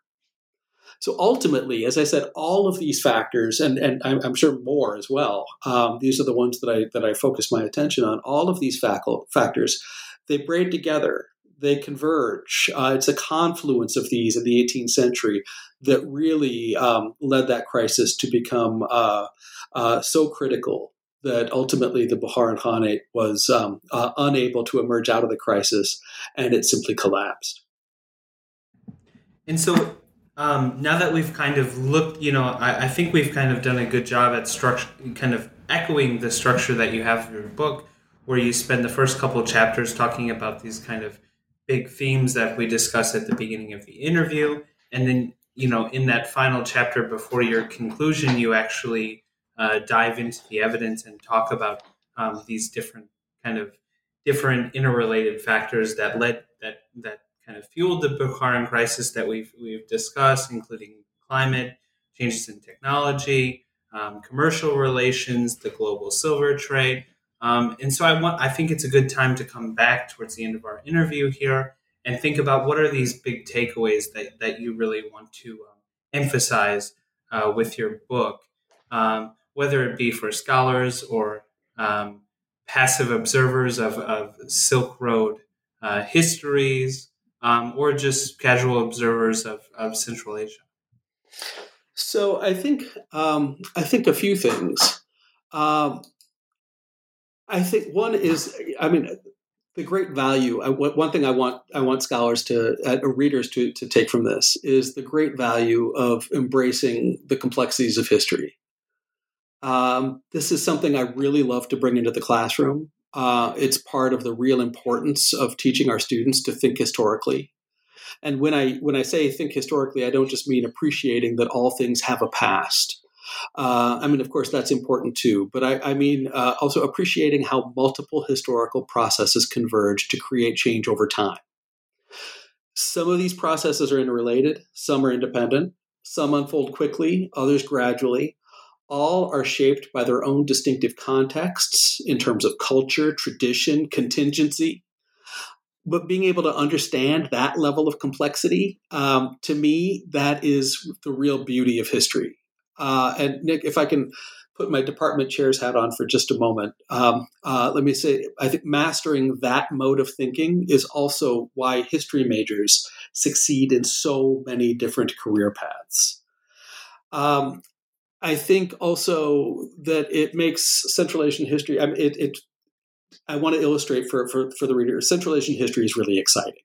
So ultimately, as I said, all of these factors, and, and I'm, sure more as well, um, these are the ones that I, that I focus my attention on. All of these factors, they braid together, they converge. Uh, it's a confluence of these in the 18th century that really um, led that crisis to become uh, uh, so critical that ultimately the Bukharan Khanate was um, uh, unable to emerge out of the crisis and it simply collapsed. And so um, now that we've kind of looked, you know, I, I, think we've kind of done a good job at structure, kind of echoing the structure that you have in your book, where you spend the first couple chapters talking about these kind of big themes that we discussed at the beginning of the interview, and then you know, in that final chapter before your conclusion, you actually uh, dive into the evidence and talk about um, these different kind of different interrelated factors that led that that kind of fueled the Bukharan crisis that we've we've discussed, including climate, changes in technology, um, commercial relations, the global silver trade. Um, and so I want I think it's a good time to come back towards the end of our interview here and think about what are these big takeaways that, that you really want to um, emphasize uh, with your book, um, whether it be for scholars or um, passive observers of, of Silk Road uh, histories, um, or just casual observers of, of Central Asia? So I think um, I think a few things. Um, I think one is, I mean, the great value. I, one thing I want I want scholars to uh, readers to to take from this is the great value of embracing the complexities of history. Um, this is something I really love to bring into the classroom. Uh, it's part of the real importance of teaching our students to think historically. And when I when I say think historically, I don't just mean appreciating that all things have a past. Uh, I mean, of course, that's important too. But I, I mean, uh, also appreciating how multiple historical processes converge to create change over time. Some of these processes are interrelated. Some are independent. Some unfold quickly. Others gradually all are shaped by their own distinctive contexts in terms of culture, tradition, contingency. But being able to understand that level of complexity, um, to me, that is the real beauty of history. Uh, and Nick, if I can put my department chair's hat on for just a moment, um, uh, let me say I think mastering that mode of thinking is also why history majors succeed in so many different career paths. Um, I think also that it makes Central Asian history. I mean, it, it I want to illustrate for, for, for the reader Central Asian history is really exciting.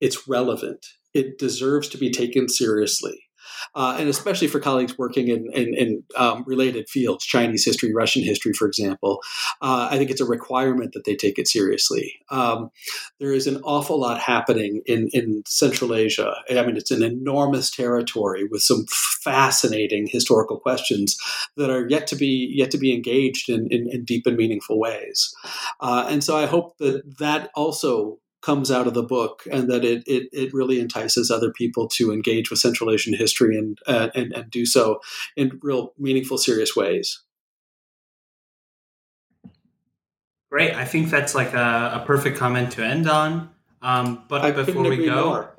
It's relevant. It deserves to be taken seriously uh, and especially for colleagues working in, in, in um, related fields, Chinese history, Russian history, for example. Uh, I think it's a requirement that they take it seriously. Um, there is an awful lot happening in, in Central Asia. I mean, it's an enormous territory with some fascinating historical questions that are yet to be yet to be engaged in, in, in deep and meaningful ways. Uh, and so I hope that that also comes out of the book and that it, it, it really entices other people to engage with Central Asian history and, uh, and, and do so in real meaningful, serious ways. Great. I think that's like a, a perfect comment to end on. Um, but I before we go,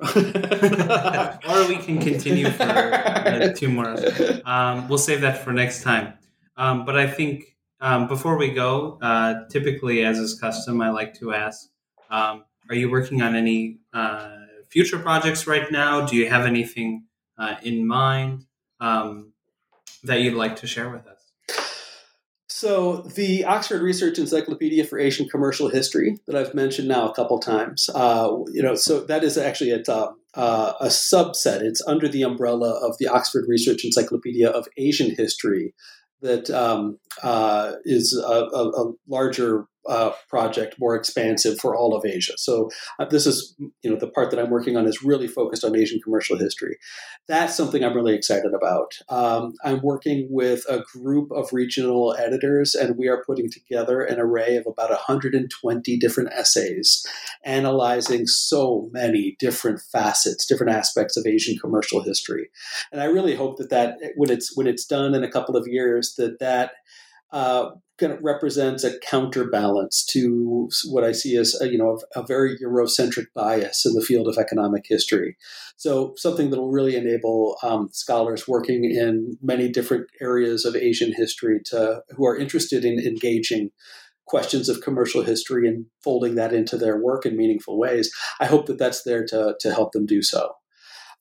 or we can continue for uh, two more. Um, we'll save that for next time. Um, but I think um, before we go, uh, typically, as is custom, I like to ask um, are you working on any uh, future projects right now? Do you have anything uh, in mind um, that you'd like to share with us? So, the Oxford Research Encyclopedia for Asian Commercial History that I've mentioned now a couple times, uh, you know, so that is actually a, uh, uh, a subset. It's under the umbrella of the Oxford Research Encyclopedia of Asian History, that um, uh, is a, a, a, larger uh, project, more expansive for all of Asia. So uh, this is, you know, the part that I'm working on is really focused on Asian commercial history. That's something I'm really excited about. Um, I'm working with a group of regional editors, and we are putting together an array of about 120 different essays, analyzing so many different facets, different aspects of Asian commercial history. And I really hope that that when it's when it's done in a couple of years, that that uh, kind of represents a counterbalance to what I see as a, you know a, a, very Eurocentric bias in the field of economic history. So something that will really enable um, scholars working in many different areas of Asian history to who are interested in engaging questions of commercial history and folding that into their work in meaningful ways. I hope that that's there to to help them do so.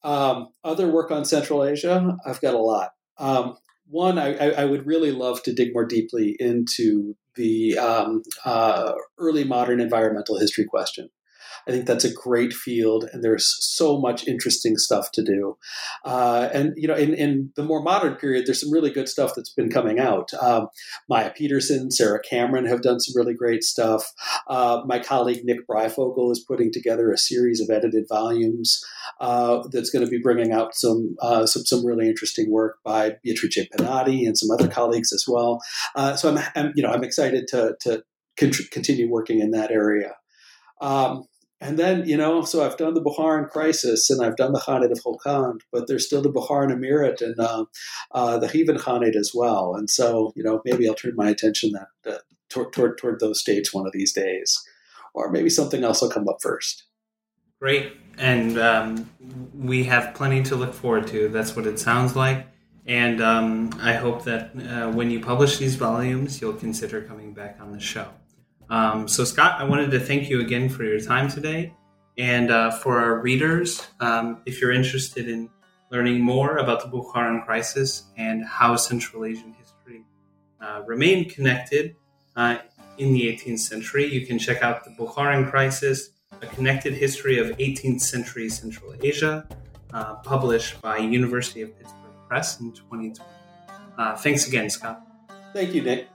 Um, other work on Central Asia, I've got a lot. Um, one, I, I, would really love to dig more deeply into the um, uh, early modern environmental history question. I think that's a great field, and there's so much interesting stuff to do. Uh, and you know, in, in, the more modern period, there's some really good stuff that's been coming out. Um, Maya Peterson, Sarah Cameron have done some really great stuff. Uh, my colleague Nick Breyfogle is putting together a series of edited volumes uh, that's going to be bringing out some, uh, some some really interesting work by Beatrice Penati and some other colleagues as well. Uh, so I'm, I'm, you know I'm excited to to continue working in that area. Um, and then, you know, so I've done the Bukharan crisis and I've done the Khanate of Kokand, but there's still the Bukharan Emirate and uh, uh, the Khivan Khanate as well. And so, you know, maybe I'll turn my attention that, uh, toward, toward, toward those states one of these days. Or maybe something else will come up first. Great. And um, we have plenty to look forward to. That's what it sounds like. And um, I hope that uh, when you publish these volumes, you'll consider coming back on the show. Um, so, Scott, I wanted to thank you again for your time today. And uh, for our readers, um, if you're interested in learning more about the Bukharan crisis and how Central Asian history uh, remained connected uh, in the 18th century, you can check out the Bukharan crisis, a connected history of 18th century Central Asia, uh, published by University of Pittsburgh Press in 2020. Uh, thanks again, Scott. Thank you, Nick.